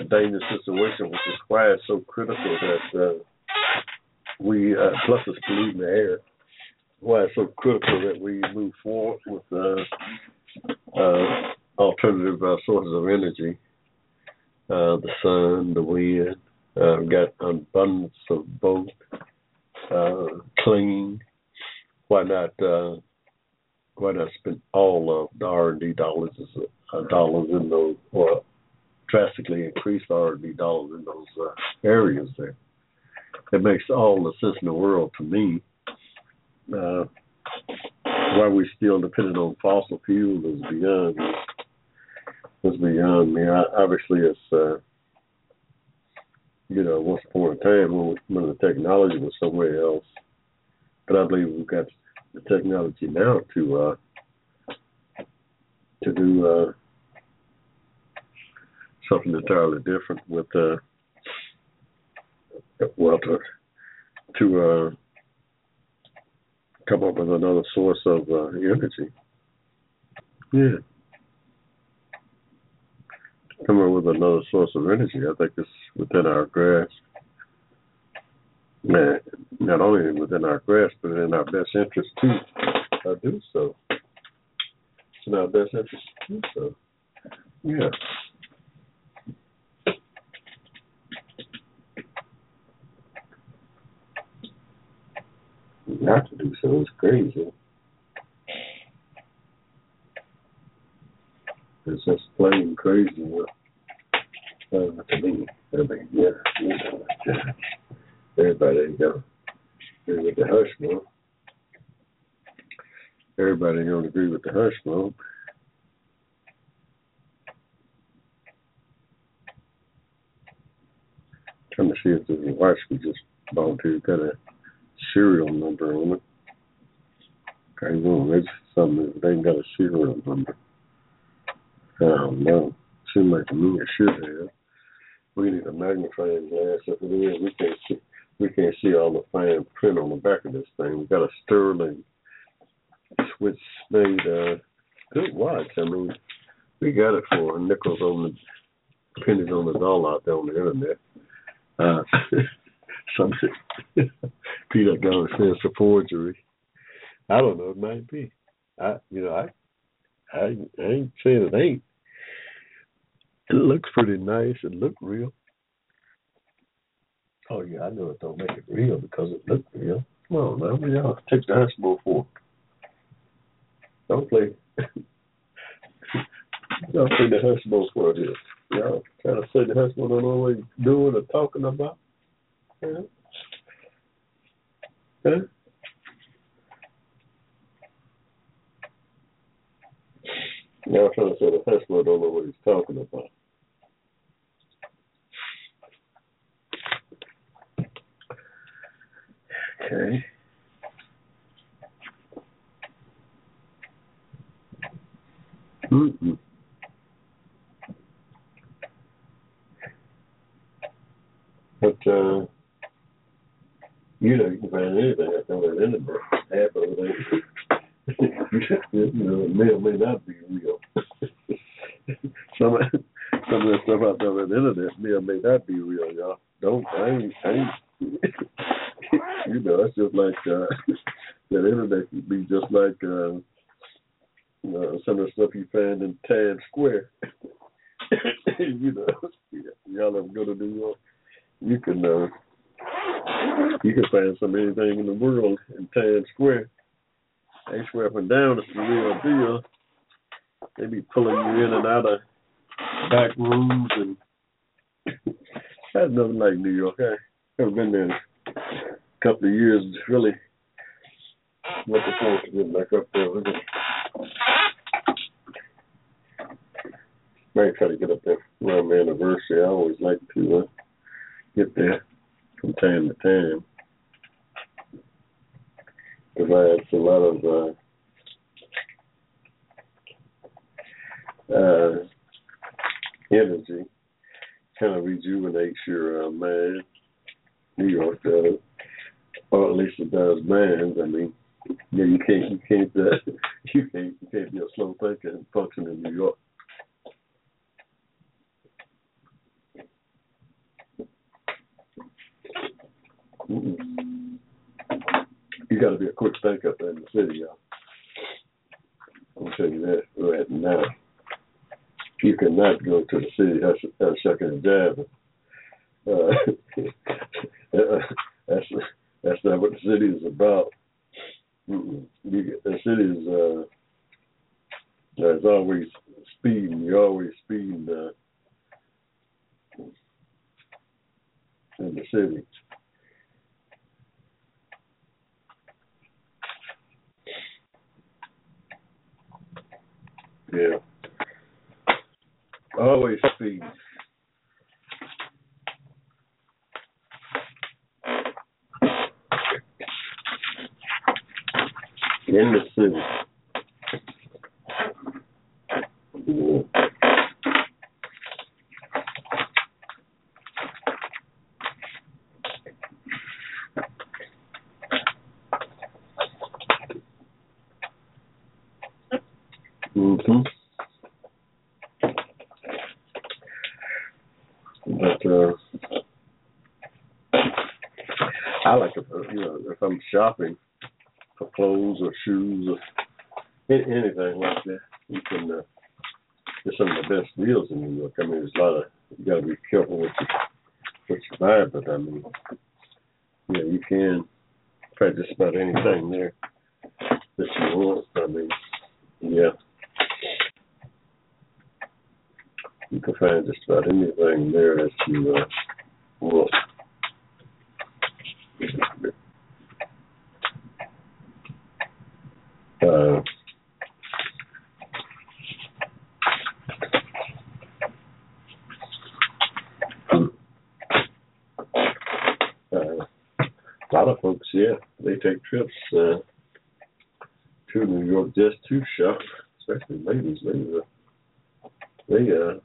Speaker 1: a dangerous situation, which is why it's so critical that uh, we uh, plus it's polluting the air. Why it's so critical that we move forward with uh, uh, alternative uh, sources of energy, uh, the sun, the wind. Uh, got an abundance of both. Uh, clean. Why not? Uh, why not spend all of the R and D dollars uh, dollars in those, or drastically increase the R and D dollars in those uh, areas there? It makes all the sense in the world to me. Uh, why we still dependent on fossil fuels is beyond is beyond me. I, obviously, it's uh, you know once upon a time when, when the technology was somewhere else, but I believe we've got the technology now to uh, to do uh, something entirely different with uh, well to to uh, come up with another source of uh, energy. Yeah. Come up with another source of energy. I think it's within our grasp. Man, not only within our grasp, but in our best interest too. I do so. It's in our best interest to do so. Yeah. Not to do so is crazy. It's just plain crazy. Uh, to me, mean, yeah, you know, everybody ain't go. Agree with the hush month. Everybody ain't gonna agree with the hush month. Trying to see if there's a watch we just volunteered got a serial number on it. Okay, well, that's something that they ain't got a serial number. Don't know. Seems like to me it should have. We need a magnifying glass up in there. We can't see we can't see all the fine print on the back of this thing. We got a sterling Swiss made uh good watch. I mean we got it for nickels on the pennies on the dollar out there on the internet. Uh some Peter Gunn says a forgery. I don't know, it might be. I you know, I I, I ain't saying it ain't. It looks pretty nice. It looked real. Oh yeah, I know it don't make it real because it looked real. Come on, man. What y'all take the hospital for? Don't play. y'all play the hospital for this. Y'all trying to say the hospital don't know what you're doing or talking about. Yeah. Huh? Now I'm trying to say the Hushmo don't know what he's talking about. Okay. Mm-mm. But uh, you know, you can find anything out there in the half of it. It may or may not be real. some of some of the stuff out there on the internet may or may not be real, y'all. Don't I ain't, I ain't you know, it's just like uh that internet could be just like uh, uh some of the stuff you find in Times Square. you know, y'all ever go to New York? You can uh you can find some anything in the world in Times Square. They swear up and down it's the real deal. They be pulling you in and out of back rooms and that's nothing like New York. I haven't been there in a couple of years. It's really the point to get back up there. Look at Might try to get up there around my anniversary. I always like to uh, get there from time to time. Provides a lot of uh, uh, energy, kind of rejuvenates your uh, mind. New York does, or at least it does mine. I mean, yeah, you can't, you can't, uh, you can't, you can't be a slow thinker and function in New York. Mm-mm. You got to be a quick thinker up there in the city. I'll tell you that right now. You cannot go to the city that's shucking and jiving. Uh, that's that's not what the city is about. You, the city is uh, there's always speeding. You're always speeding uh, in the city. Yeah. Always speed. In the city. Mm-hmm. But uh, I like to, you know, if I'm shopping for clothes or shoes or anything like that, you can uh, get some of the best deals in New York. I mean, there's a lot of you got to be careful what you what you buy, but I mean, know, you can find just about anything there that you want. I mean, yeah. You can find just about anything there that you uh, want. Uh, uh, a lot of folks, yeah, they take trips uh, to New York just to shop, especially ladies. They uh, they uh,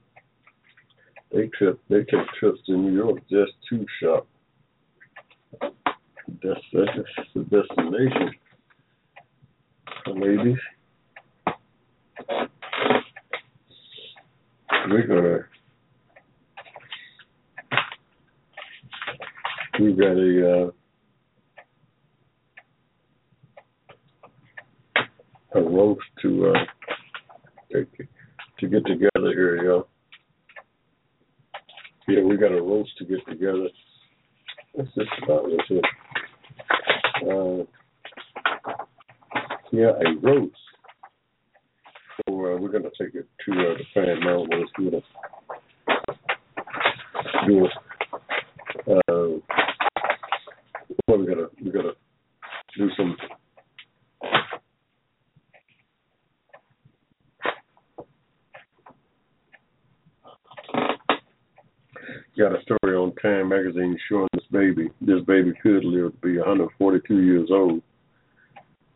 Speaker 1: they trip they take trips to New York just to shop. That's that's the destination for ladies. We're gonna we got a uh, a roast to uh take, to get together here, y'all. Yeah, we got a roast to get together. That's just about it. That's it. Uh, yeah, a roast. So uh, we're gonna take it to uh, the fan now. We'll do it. Do it. Uh, what we gotta we gotta do some got a story on Time magazine showing this baby. This baby could live to be 142 years old.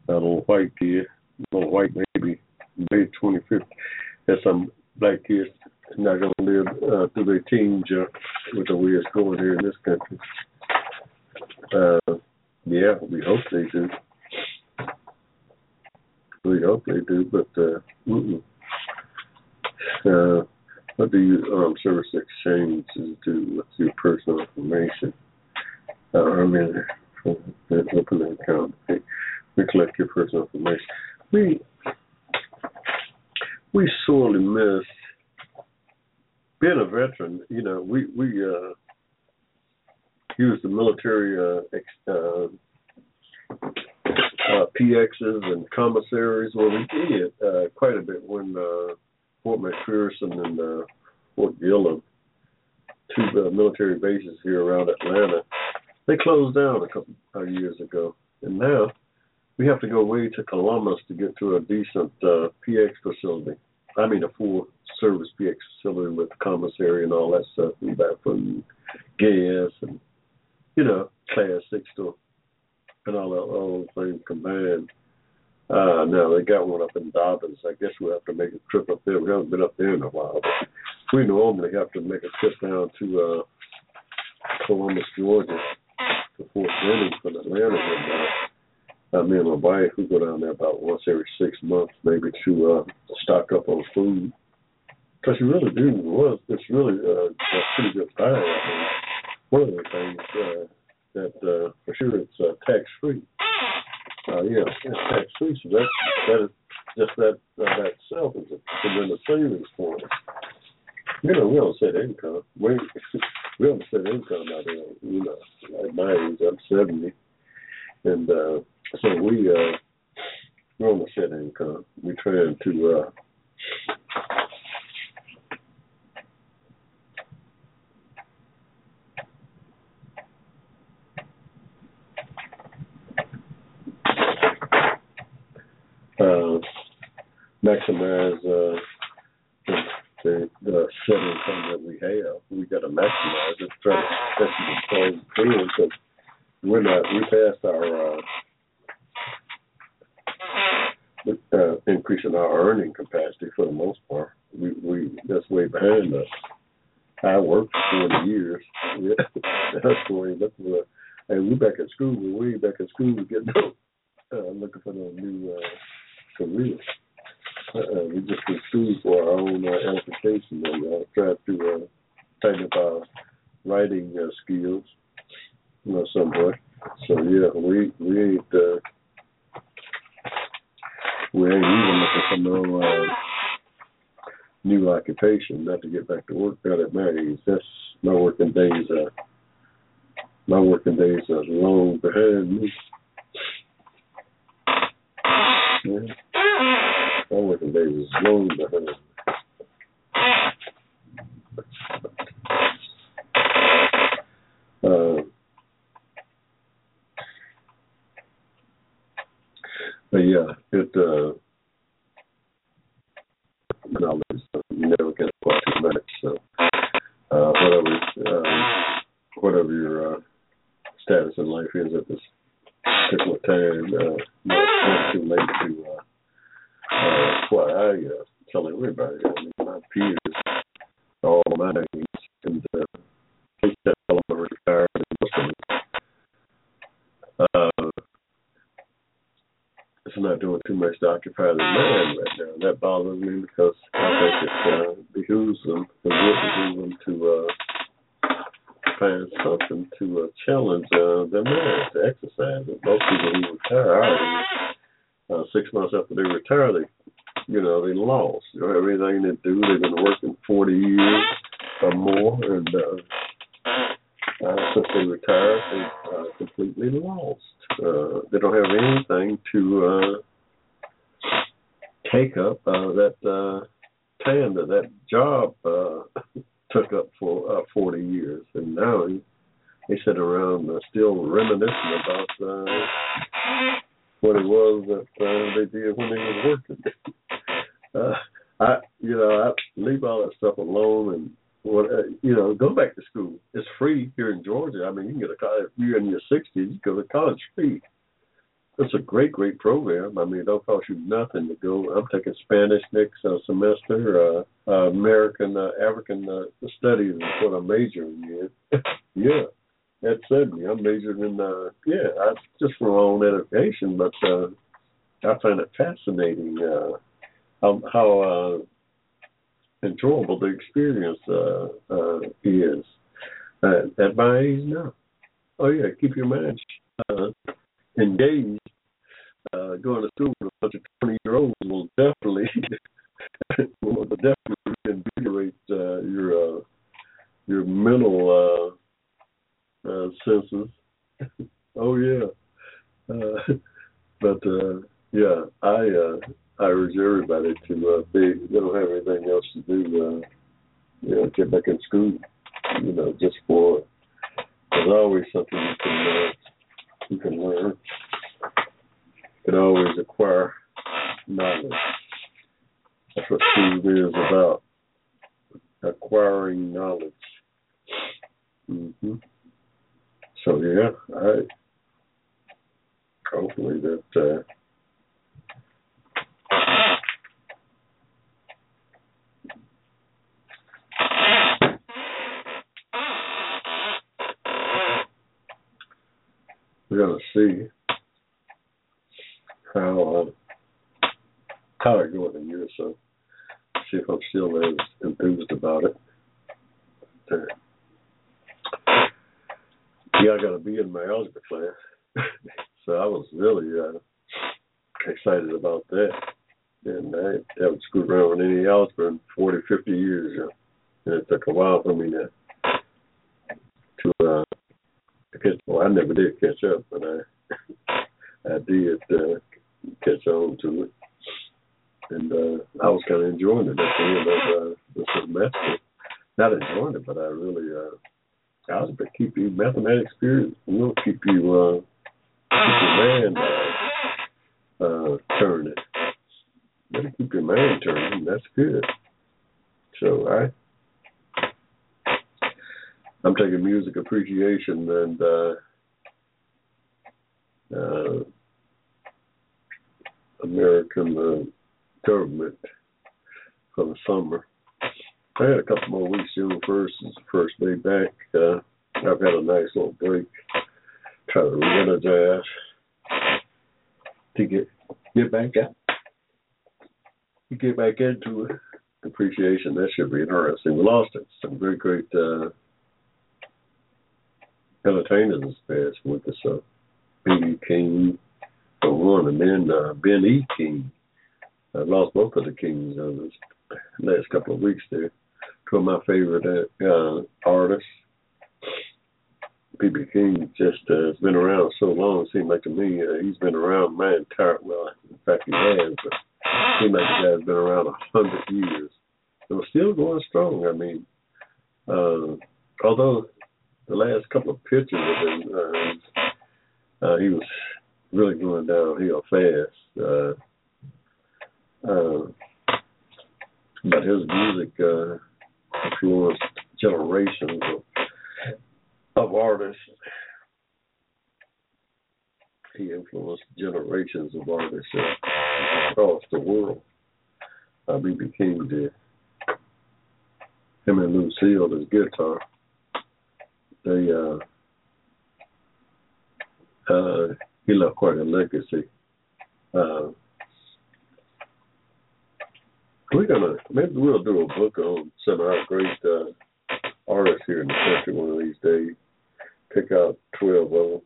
Speaker 1: A little white kid, little white baby, May 25th. There's some black kids not going to live uh, through their teens uh, with the way it's going here in this country. Uh, yeah, we hope they do. We hope they do, but uh, mm-mm. uh, what do you um, service exchanges do with your personal information? Uh, I mean, open an account. We collect your personal information. We we sorely miss being a veteran. You know, we we uh, use the military uh, uh, uh, PXs and commissaries. Well, we did uh, quite a bit when uh, Fort McPherson and uh, Fort Gillem, two uh, military bases here around Atlanta, they closed down a couple of years ago, and now we have to go way to Columbus to get to a decent uh, PX facility. I mean, a full service PX facility with commissary and all that stuff, and back from gas and you know, class six to and all that all those things combined. Uh no, they got one up in Dobbins. I guess we'll have to make a trip up there. We haven't been up there in a while. We normally have to make a trip down to uh Columbus, Georgia to Fort Benning from Atlanta and uh, uh, me and my wife we go down there about once every six months maybe to uh stock up on food. Because you really do well it's really uh, a pretty good buy. I mean, one of the things uh, that uh, for sure it's uh, tax free. Uh, yeah, it's tax free, so that that is just that uh, that itself is a tremendous savings for us. You know, we don't set income. We we don't set income out there. You know, at my age, I'm seventy, and uh, so we uh, we don't set income. We're trying to uh, maximize uh, the, the the set that we have. We got to maximize it, try to especially the playing because we're not we passed our uh, uh, increasing our earning capacity for the most part. We we that's way behind us. I worked for forty years. Yeah, that's forty. That's what. And we back at school. We're way back at school We getting uh, looking for the new. Uh, career. Uh, we just school for our own uh, edification and uh, try to uh, tighten up our writing uh, skills, you know, somewhat. So yeah, we we ain't uh, we ain't even looking for no uh, new occupation. Not to get back to work at my age. That's my working days. Uh, my working days are long behind me. Yeah. My working days is long behind. Uh, but yeah, it uh, knowledge you never get quite too much. So uh, whatever um, whatever your uh, status in life is at this particular time, uh, not too late to uh, uh, what I uh, tell everybody, I mean, my peers, all my age, and uh, they tell them I'm retired and listening. Uh, it's not doing too much to occupy their mind right now. And that bothers me because I think it uh, behooves them, it would behoove them to uh, find something to uh, challenge uh, their mind, to exercise it. Most people who retire already uh, six months after they retire, they, you know, they lost. Everything they do, they've been working 40 years or more, and uh, uh, since they retired, they uh, completely lost. Uh, they don't have anything to uh, take up uh, that uh, time that that job uh, took up for uh, 40 years, and now he, they sit around uh, still reminiscing about. Uh, what it was that uh, they did when they were working. You know, I leave all that stuff alone and what uh, you know, go back to school. It's free here in Georgia. I mean, you can get a college. If you're in your 60s, you go to college free. It's a great, great program. I mean, it don't cost you nothing to go. I'm taking Spanish next uh, semester. Uh, uh, American uh, African uh, Studies is what I'm majoring in. yeah, at 70, I'm majoring in. Uh, yeah, I, just for my own education, but uh, I find it fascinating uh, how, how uh, enjoyable the experience uh, uh, is uh, at my age now. Oh yeah, keep your mind uh, engaged. Uh, going to school with a bunch of twenty year olds will definitely will definitely invigorate uh, your uh, your mental uh, uh, senses. oh yeah, uh, but uh, yeah, I uh, I urge everybody to uh, be. They don't have anything else to do. Uh, you know, get back in school. You know, just for there's always something you can uh, you can learn. You can always acquire knowledge. That's what school is about. Acquiring knowledge. hmm So yeah, I hopefully that uh, we're gonna see how uh, how it goes in a so. See if I'm still as enthused about it. Uh, yeah, I got to be in my algebra class, so I was really uh, excited about that. And I haven't screwed around with any algebra in 40, 50 years. Uh, and it took a while for me to to uh, catch. Well, I never did catch up, but I I did uh, catch on to it, and uh, I was kind of enjoying it at the end of uh, the semester. Not enjoying it, but I really uh, algebra keep you mathematics period will keep you uh, keep your mind uh, uh, turning. Better keep your mind turning. That's good. So I I'm taking music appreciation and uh, uh, American uh, government for the summer. I had a couple more weeks. June first is the first day back. Uh, I've had a nice little break. Try to re-energize to get get back out. Get back into it. Appreciation. That should be interesting. We lost it. Some great, great uh, entertainers this past or so. B.B. King for one, and then uh, Ben E. King. I lost both of the Kings uh, this last couple of weeks there. Two of my favorite uh, artists. B.B. King just uh, has been around so long. It seems like to me uh, he's been around my entire well, in fact he has, but it seems like the guy's been around a hundred years. And we're still going strong. I mean, uh, although the last couple of pictures of him, uh, uh, he was really going downhill fast. Uh, uh, but his music uh, influenced generations of, of artists. He influenced generations of artists uh, across the world. Uh, B.B. King did. Him and Lucille, his guitar they uh, uh, he left quite a legacy. Uh, we're gonna maybe we'll do a book on some of our great uh, artists here in the country one of these days. Pick out twelve of them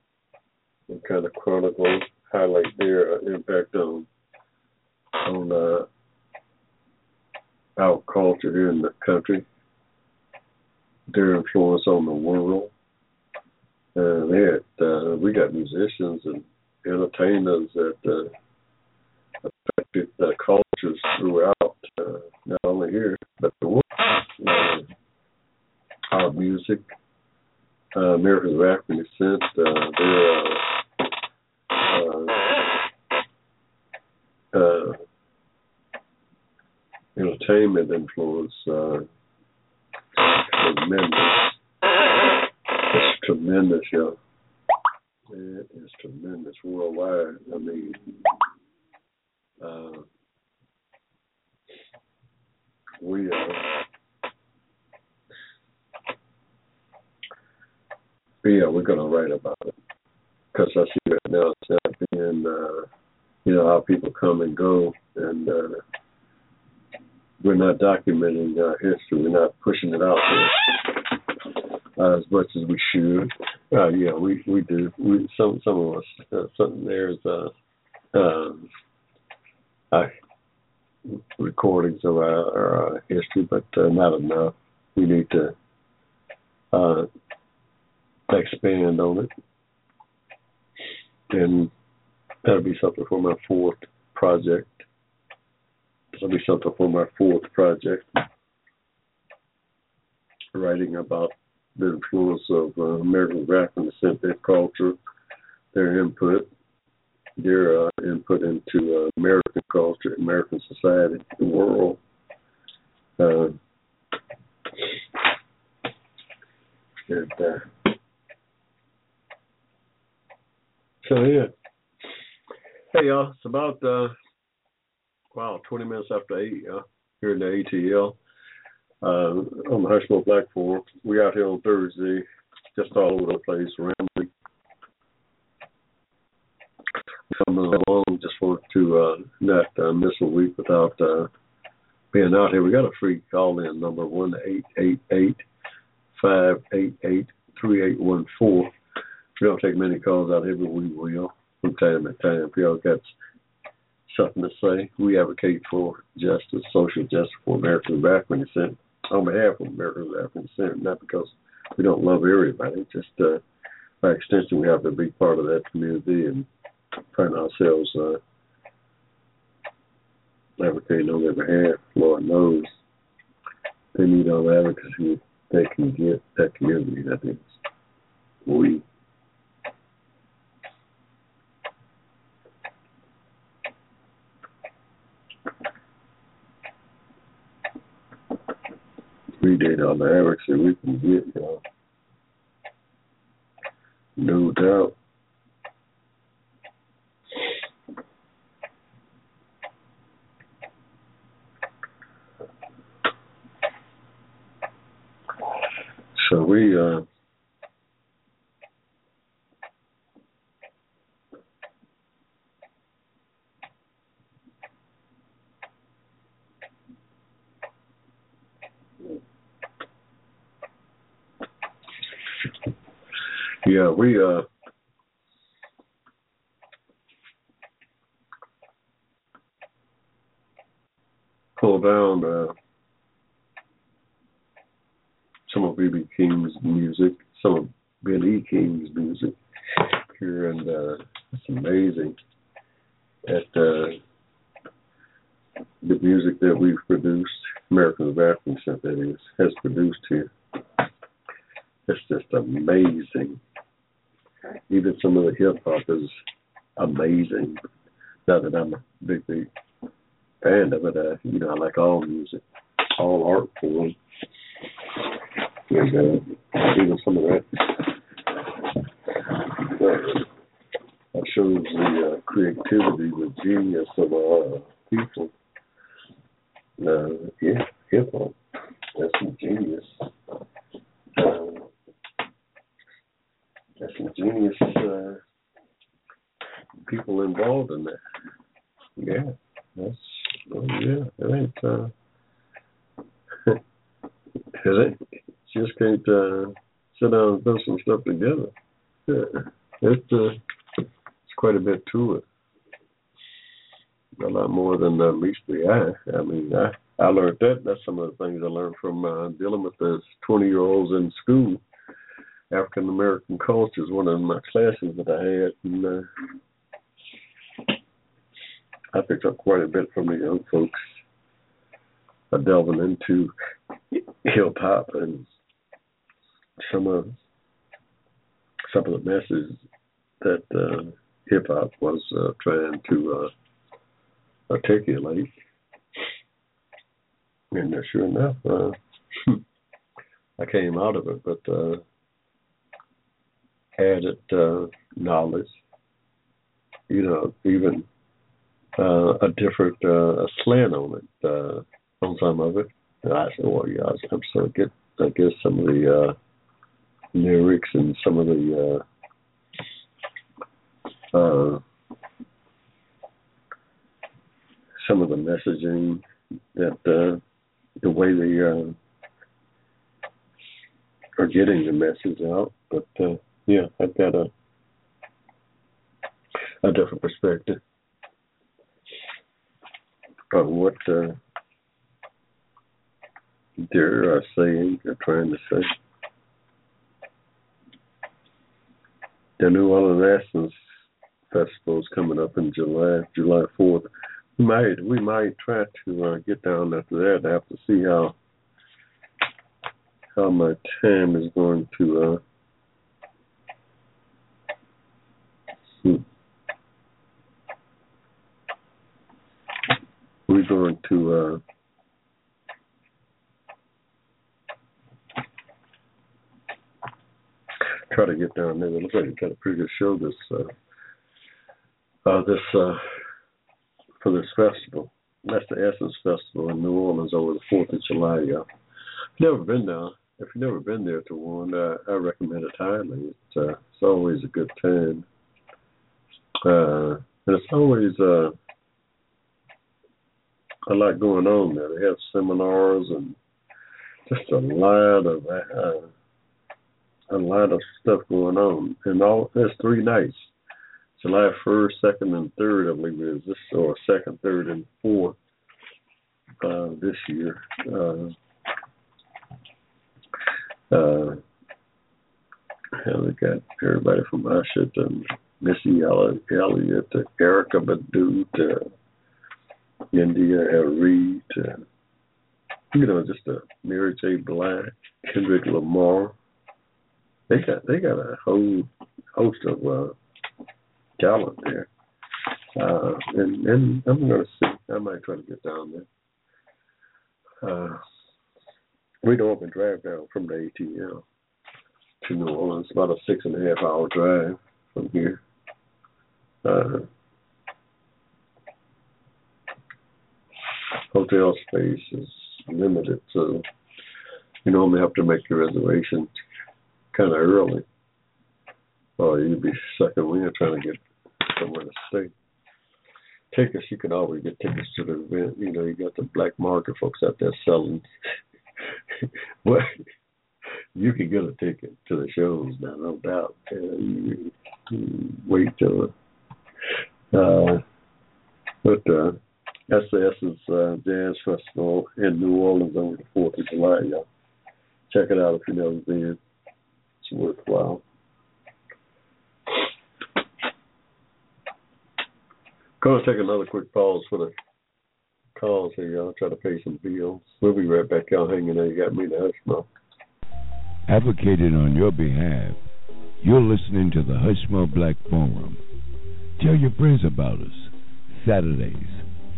Speaker 1: and kind of chronicle, highlight their uh, impact on on uh, our culture here in the country their influence on the world. And had, uh, we got musicians and entertainers that uh, affected cultures throughout, uh, not only here, but the world. Uh, our music, uh, Americans of African descent, uh, their uh, uh, entertainment influence. Uh, tremendous. It's tremendous, yo. It is tremendous worldwide. I mean, uh, we uh, yeah, we're gonna write about it because I see right now it's not being, uh, you know, how people come and go, and uh, we're not documenting our history. We're not pushing it out there uh, as much as we should. Uh, yeah, we we do. We some some of us. Uh, there's uh, um, uh, recordings of our, our history, but uh, not enough. We need to uh, expand on it, and that'll be something for my fourth project. That'll be something on my fourth project. Writing about the influence of uh, American African descent, their culture, their input, their uh, input into uh, American culture, American society, the world. Uh, and, uh, so yeah. Hey y'all, it's about uh, wow, twenty minutes after eight, uh, here in the ATL. Uh, on the Hushmo Black Forum. We out here on Thursday, just all over the place, rambling coming along. Just wanted to uh, not uh, miss a week without uh, being out here. We got a free call in number one eight eight eight five eight eight three eight one four. We don't take many calls out here, but we will from time to time. If y'all got something to say, we advocate for justice, social justice for Americans of African descent on behalf of Americans of African descent, not because we don't love everybody, just uh, by extension, we have to be part of that community and find ourselves uh, advocating on their behalf. Lord knows they need all the advocacy they can get that community. That is we. We did the advocacy we can get, y'all. No doubt. So we uh Yeah, we uh pulled down uh some of BB King's music, some of Billy King's music here, and uh, it's amazing at uh, the music that we've produced, American of African Descent, that is, has produced here. It's just amazing. Even some of the hip hop is amazing. Not that I'm a big, big fan of it. Uh, you know, I like all music, all art forms and uh, even some of that uh, that shows the uh, creativity, the genius of our people. Uh, yeah, hip hop. That's some genius. Uh, that's some genius uh, people involved in that. Yeah, that's oh yeah. It ain't. Uh, it ain't just can't uh, sit down and put some stuff together. Yeah. It, uh, it's quite a bit to it. A lot more than uh, meets the eye. I mean, I, I learned that. That's some of the things I learned from uh, dealing with the 20 year olds in school. African American culture is one of my classes that I had. And, uh, I picked up quite a bit from the young folks uh, delving into hip hop and some of some of the messages that uh, hip hop was uh, trying to uh, articulate. And sure enough, uh, I came out of it, but uh, added uh, knowledge. You know, even uh, a different uh, slant on it, uh, on some of it. And I said, well, yeah, I'm so get, I guess some of the uh, lyrics and some of the uh, uh, some of the messaging that uh, the way they uh, are getting the message out. But uh, yeah, I've got a a different perspective of what uh, they're uh, saying, they're trying to say. The New Orleans Essence Festival is coming up in July, July 4th. We might, we might try to uh, get down after that. I have to see how how my time is going to uh, hmm. Going to uh, try to get down there. It looks like you got a pretty good show this uh, uh, this uh, for this festival. That's the Essence Festival in New Orleans over the Fourth of July. Yeah, never been there. If you've never been there to one, uh, I recommend it highly. It's uh, it's always a good time, uh, and it's always uh, a lot going on there. They have seminars and just a lot of uh, a lot of stuff going on, and all there's three nights. July first, second, and third, I believe it is this, or second, third, and fourth uh, this year. Uh, uh, and we got everybody from Usher to Missy Elliott to Erykah Badu to India.Arie to you know just a Mary J. Blige, Kendrick Lamar. They got they got a whole host of uh, talent there. Uh, and and I'm gonna see. I might try to get down there. Uh, we don't even drive down from the ATL to New Orleans. About a six and a half hour drive from here. Uh, hotel space is limited, so you normally have to make your reservation kind of early, or you'd be second wind trying to get somewhere to stay. Tickets, you can always get tickets to the event. You know, you got the black market folks out there selling. well, you can get a ticket to the shows now, no doubt. Uh, you, you wait till, uh, but uh, Essence uh, Jazz Festival in New Orleans on the Fourth of July. Y'all check it out if you've never been. It's worthwhile. Gonna take another quick pause for the calls here, y'all. Try to pay some bills. We'll be right back. Y'all hanging there. You got me the hush mouth.
Speaker 4: Advocated on your behalf, you're listening to the Hushmo Black Forum. Tell your friends about us. Saturdays,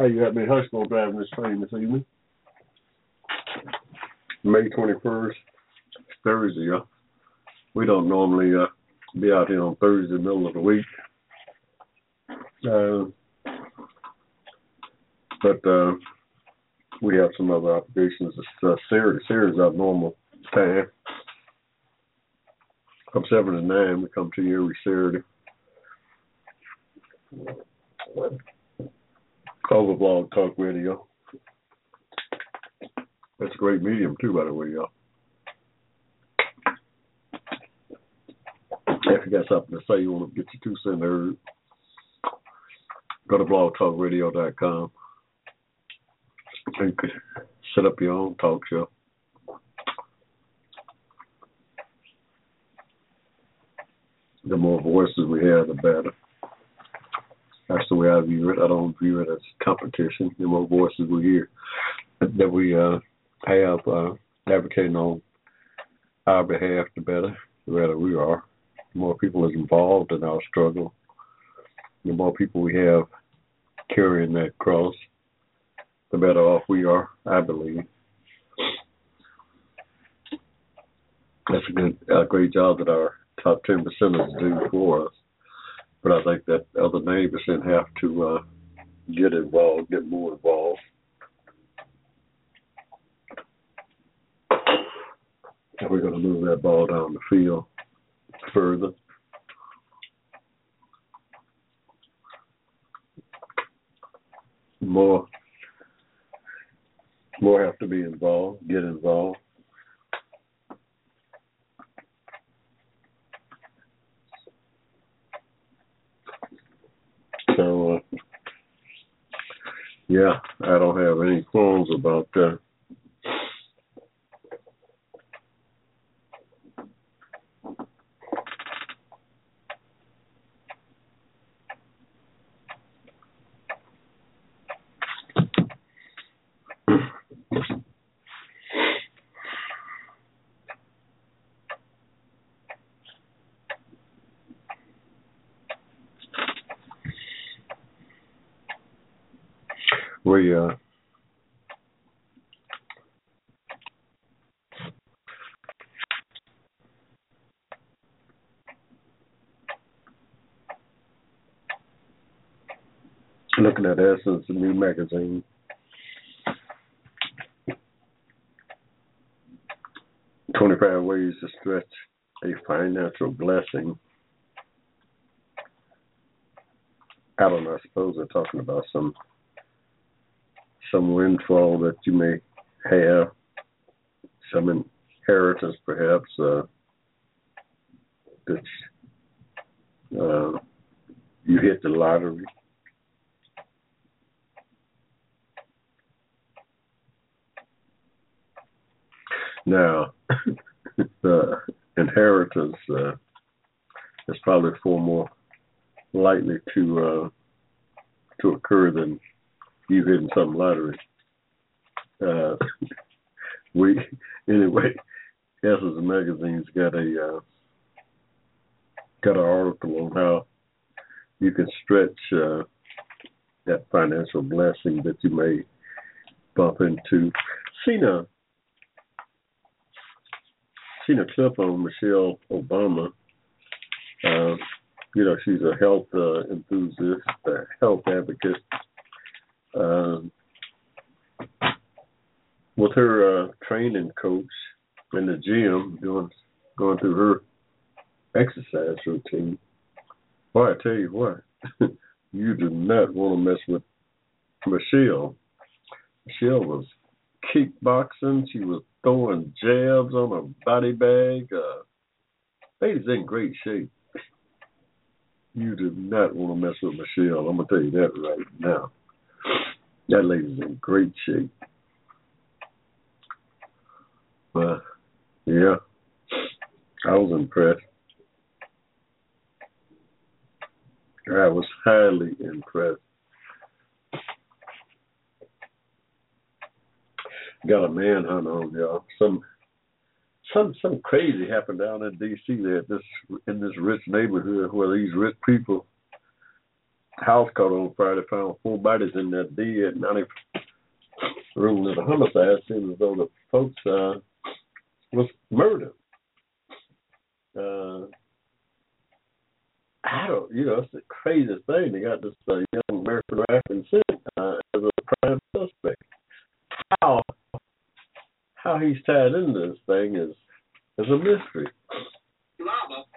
Speaker 1: Hey, you got me Hushmo driving this train this evening. May 21st, Thursday. We don't normally uh, be out here on Thursday, middle of the week. Uh, but uh, we have some other obligations. It's uh, Saturday, Saturday's our normal time. From seven to nine, we come to you every Saturday. Over Blog Talk Radio. That's a great medium too, by the way, y'all. If you got something to say, you want to get your two cent heard, go to blogtalkradio.com and set up your own talk show. The more voices we have, the better. That's the way I view it. I don't view it as competition. The more voices we hear that we uh, have uh, advocating on our behalf, the better. The better we are. The more people is involved in our struggle, the more people we have carrying that cross, the better off we are, I believe. That's a good, a great job that our top ten percenters do for us. But I think that other ninety percent have to uh, get involved, get more involved. And we're going to move that ball down the field further. More, more have to be involved. Get involved. So, uh, yeah, I don't have any qualms about that. we uh a new magazine. Twenty-five ways to stretch a financial blessing. I don't know. I suppose they're talking about some some windfall that you may have, some inheritance perhaps uh, that uh, you hit the lottery. Now, the inheritance uh, is probably far more likely to uh, to occur than you hitting some lottery. Uh, we anyway, Essence Magazine's got a uh, got an article on how you can stretch uh, that financial blessing that you may bump into. Seen a seen a clip on Michelle Obama. Uh, you know, she's a health uh, enthusiast, a health advocate um, with her uh, training coach in the gym, doing going through her exercise routine. Boy, I tell you what, you do not want to mess with Michelle. Michelle was kickboxing. She was throwing jabs on a body bag. Uh, lady's in great shape. You do not want to mess with Michelle. I'm gonna tell you that right now. That lady's in great shape. But yeah, I was impressed. I was highly impressed. Got a manhunt on y'all. Some some some crazy happened down in DC there this in this rich neighborhood where these rich people house caught on Friday, found four bodies in there dead. Now they ruled it a homicide. Seems as though the folks uh, was murdered. Uh, I don't, you know, it's the craziest thing. They got this uh, young American rapping sent uh, as a prime suspect. How how he's tied into this thing is is a mystery.
Speaker 3: Lava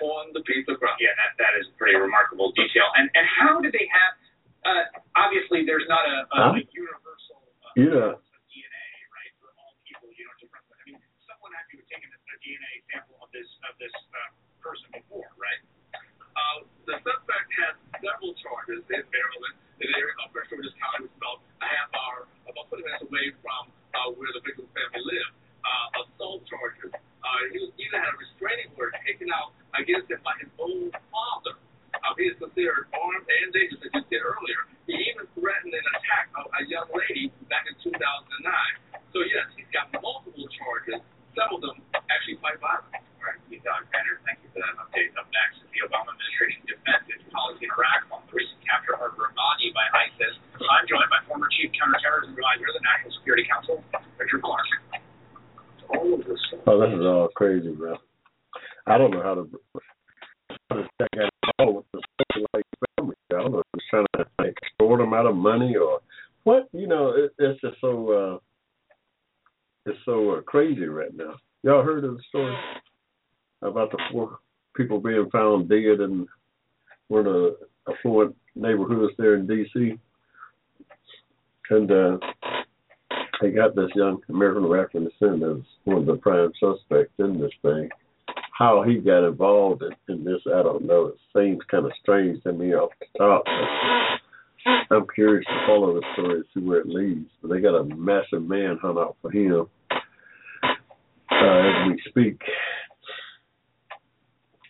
Speaker 3: on the piece of ground. Yeah, that that is pretty remarkable detail. And and how do they have? Uh, obviously, there's not a, a,
Speaker 1: Huh?
Speaker 3: a universal uh,
Speaker 1: Yeah.
Speaker 3: DNA, right, for all people. You know, different. I mean, someone had to have taken a, a DNA sample of this of this uh, person before, right? Uh, the suspect has several charges in Maryland. The area of Prince George's County was about a half hour, about 20 minutes away from uh, where the victim's family lived. Uh, assault charges. Uh, he was even had a restraining order taken out against him by his own father. Uh, he is considered armed and dangerous, as you said earlier. He even threatened an attack of a young lady back in 2009. So yes, he's got multiple charges. Some of them actually quite violent. All right, Chief Alexander, thank you for that update. Up next, the Obama administration defends its policy in Iraq on the recent capture of Ramadi by ISIS. I'm joined by former Chief Counterterrorism Advisor of the National Security Council, Richard Clarke. All of this stuff.
Speaker 1: Oh, this is all crazy, bro. I don't know how to. How to check out all with the like family. I don't know if he's trying to like, extort them out of money or what. You know, it, it's just so. uh It's so uh, crazy right now. Y'all heard of the story about the four people being found dead in one of the affluent neighborhoods there in D.C. And uh they got this young American of African descent as one of the prime suspects in this thing. He got involved in, in this, I don't know. It seems kind of strange to me off the top. But I'm curious to follow the story and see where it leads. But they got a massive manhunt out for him uh, as we speak.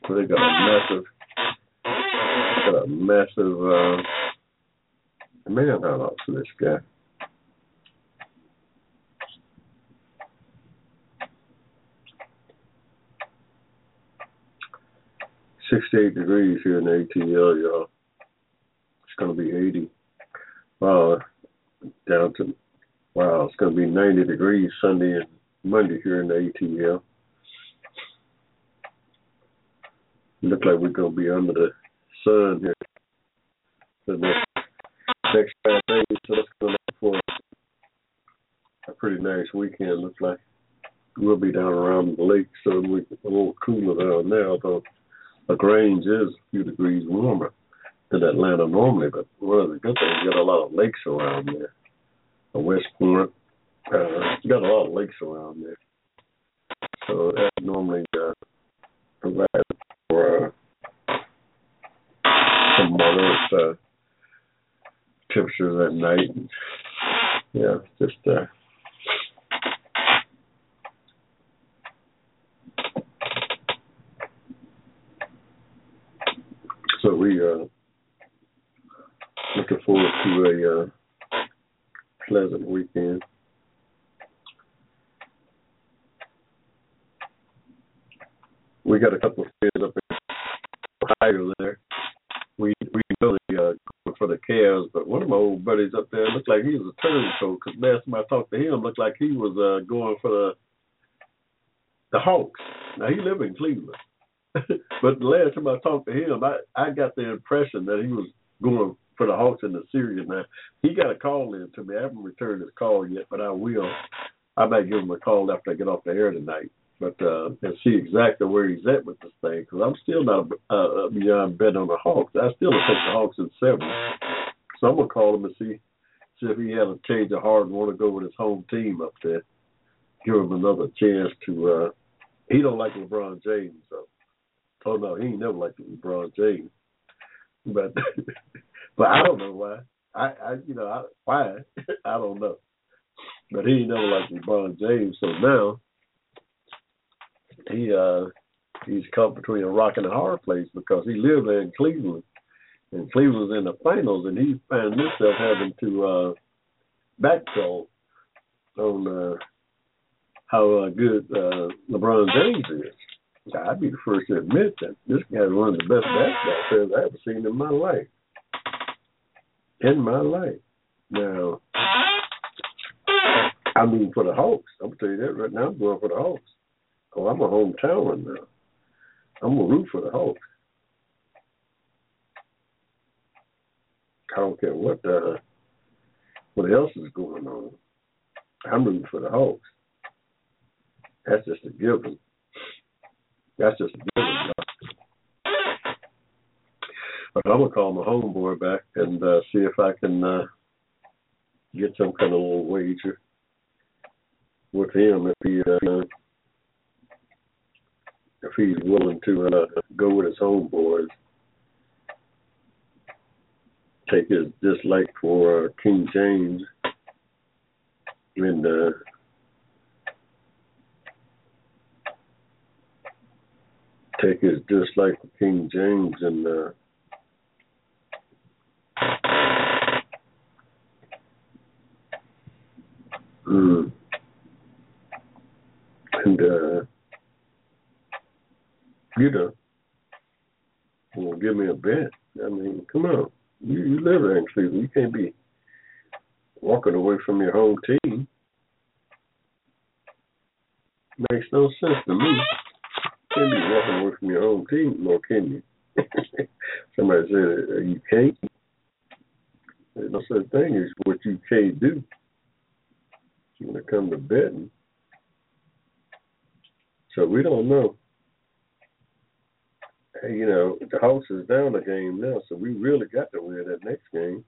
Speaker 1: So they got a massive, got a massive uh, manhunt out for this guy. 68 degrees here in ATL, y'all. It's to be 80. Uh, down to, wow, it's to be 90 degrees Sunday and Monday here in the ATL. Look like we're to be under the sun here the next, five days. So that's to make for a pretty nice weekend. Looks like we'll be down around the lake, so we a little cooler down there, although LaGrange is a few degrees warmer than Atlanta normally, but one of the good things, you got a lot of lakes around there. The West Point, uh, you got a lot of lakes around there. So that normally uh, provides for uh, some moderate uh, temperatures at night. And, yeah, it's just uh, so we uh looking forward to a uh, pleasant weekend. We got a couple of friends up in Ohio there. We we really uh going for the Cavs, but one of my old buddies up there looked like he was a turncoat because last time I talked to him looked like he was uh going for the the Hawks. Now he live in Cleveland. but the last time I talked to him, I, I got the impression that he was going for the Hawks in the series. Now he got a call in to me. I haven't returned his call yet, but I will. I might give him a call after I get off the air tonight, but uh, and see exactly where he's at with this thing. Because I'm still not uh, beyond bet on the Hawks. I still think the Hawks in seven. So I'm gonna call him and see see if he had a change of heart and want to go with his home team up there. Give him another chance to. uh He don't like LeBron James, so. Oh no, he ain't never liked LeBron James. But but I don't know why. I, I you know, I, why I don't know. But he never liked LeBron James, so now he uh he's caught between a rock and a hard place because he lived there in Cleveland. And Cleveland's in the finals and he found himself having to uh backtalk on uh how uh, good uh LeBron James is. I'd be the first to admit that this guy's one of the best basketball players I've ever seen in my life. In my life. Now, I mean, for the Hawks, I'm tell you that right now. I'm going for the Hawks. Oh, I'm a hometowner now. I'm gonna root for the Hawks. I don't care what uh, what else is going on. I'm rooting for the Hawks. That's just a given. That's just a given. But I'm gonna call my homeboy back and uh, see if I can uh, get some kind of little wager with him if he uh, if he's willing to uh, go with his homeboys. Take his dislike for uh, King James and uh, take his dislike for King James and uh, mm, and uh, you know, well, give me a bet. I mean, come on, you, you live in Cleveland. You can't be walking away from your home team. Makes no sense to me. You can't be walking away from your home team, nor can you. Somebody said uh, you can't. There's no such thing as what you can't do. When it comes to betting, so we don't know. Hey, you know, the Hawks is down a game now, so we really got to win that next game.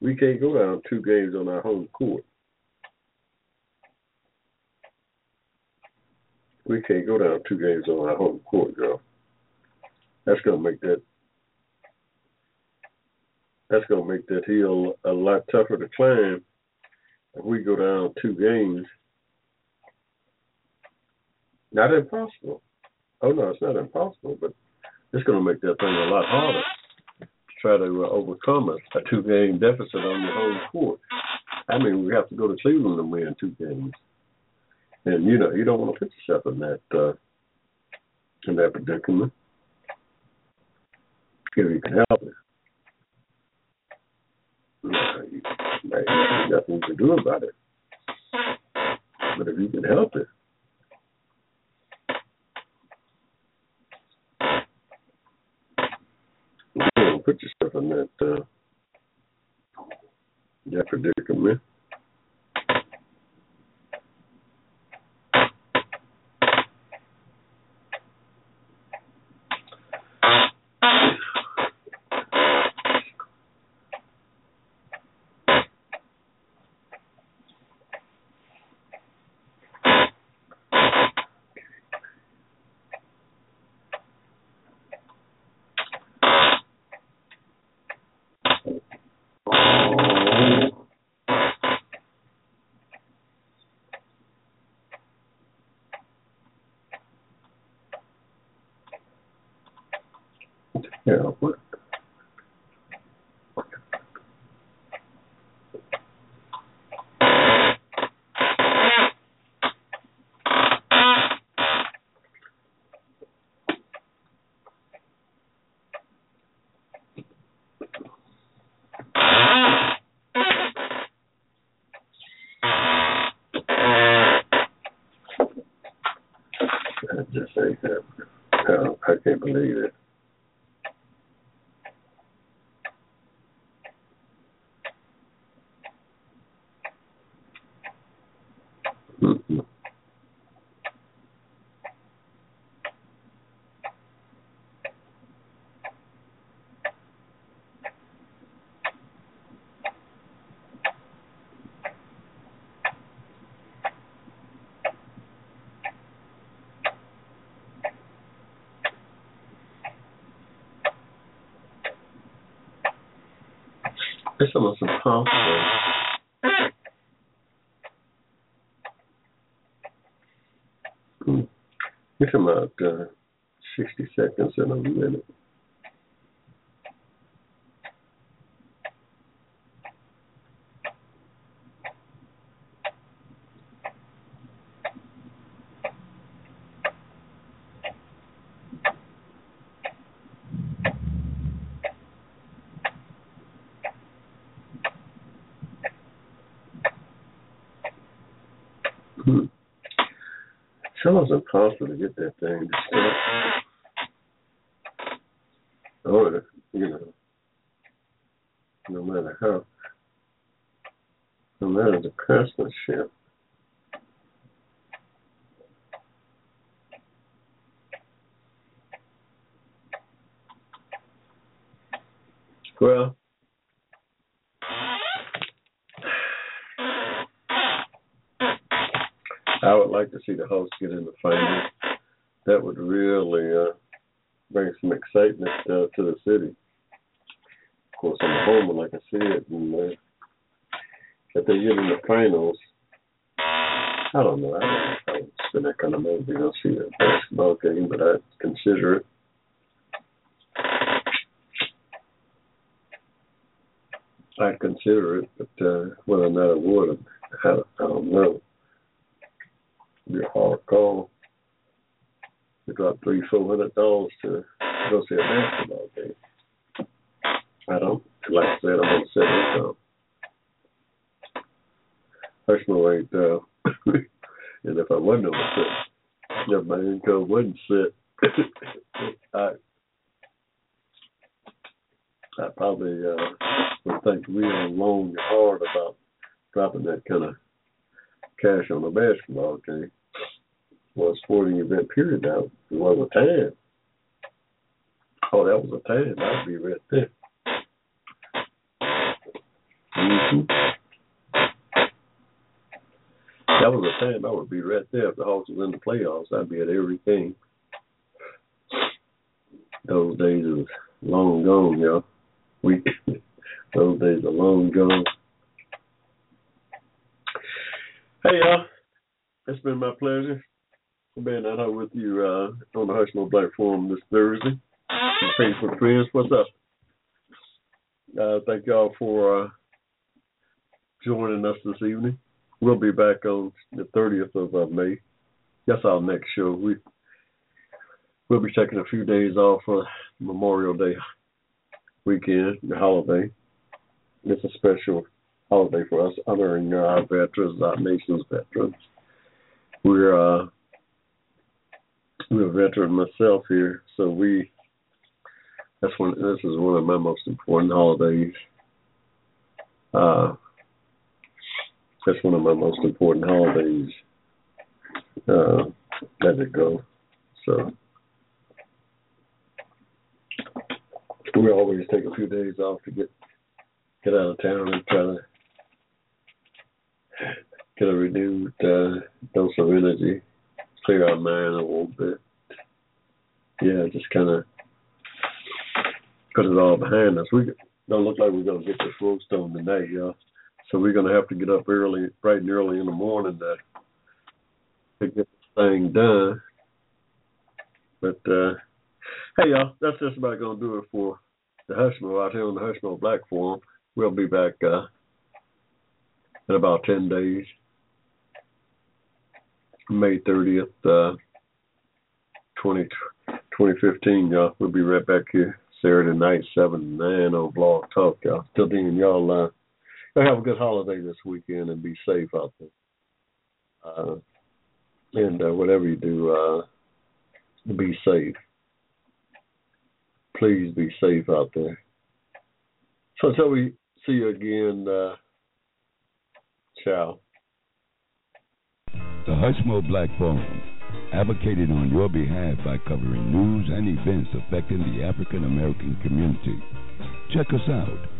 Speaker 1: We can't go down two games on our home court. We can't go down two games on our home court, girl. That's gonna make that that's gonna make that hill a lot tougher to climb if we go down two games. Not impossible. Oh no, it's not impossible, but it's going to make that thing a lot harder to try to uh, overcome a, a two-game deficit on your home court. I mean, we have to go to Cleveland and win two games, and you know you don't want to put yourself in that uh, in that predicament if you can help it. You know, you, nothing you can do about it, but if you can help it. you know, put yourself in that uh, that predicament. Yeah, what? I just say that. Uh, I can't believe it. Mm-mm. It's impossible. Hmm. About uh, 60 seconds in a minute. Hmm. It's impossible to get that thing to stop. Oh, you know, no matter how, no matter the craftsmanship. Well, I would like to see the Hawks get in the finals. That would really uh, bring some excitement uh, to the city. Of course, I'm a homer, like I said, and uh, if they get in the finals, I don't know. I don't know if I would spend that kind of money to go see a basketball game, but I'd consider it. I'd consider it, but uh, whether or not I would, I, I don't know. It'd be a hard call. You drop three, four hundred dollars to go see a basketball game. I don't. Like I said, I'm on seven income. Hushmo ain't, uh, wasn't on set, if my income wasn't set, I, I probably uh, would think real long and hard about dropping that kind of cash on a basketball game. Well, sporting event period now. Was a time. Oh, that was a time. I'd be right there. Mm-hmm. That was a time I would be right there. If the Hawks was in the playoffs, I'd be at everything. Those days are long gone, y'all. We those days are long gone. Hey y'all, it's been my pleasure being out here with you uh, on the Hushmo Black Forum this Thursday. Facebook friends, what's up? Uh, thank y'all for uh, joining us this evening. We'll be back on the 30th of uh, May. That's our next show. We we'll be taking a few days off for Memorial Day weekend, the holiday. It's a special holiday for us, honoring our veterans, our nation's veterans. We're uh, we're a veteran myself here, so we that's one this is one of my most important holidays. Uh, that's one of my most important holidays. Uh, let it go. So we always take a few days off to get get out of town and try to get a renewed uh, dose of energy, clear our mind a little bit. Yeah, just kind of put it all behind us. We don't look like we're gonna get this road stone tonight, y'all. So we're gonna have to get up early, bright and early in the morning to, to get this thing done. But uh, hey, y'all, that's just about gonna do it for the Hushmo out here on the Hushmo Black Forum. We'll be back uh, in about ten days. May 30th, uh, 20, 2015, y'all. We'll be right back here Saturday night, 7 to 9 on Blog Talk, y'all. Till then, y'all, uh, y'all have a good holiday this weekend and be safe out there. Uh, and uh, whatever you do, uh, be safe. Please be safe out there. So until we see you again, uh, ciao.
Speaker 4: The Hushmo Black Forum, advocated on your behalf by covering news and events affecting the African American community. Check us out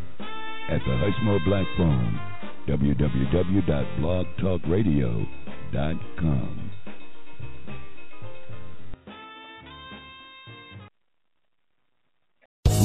Speaker 4: at the Hushmo Black Forum, www.blogtalkradio.com.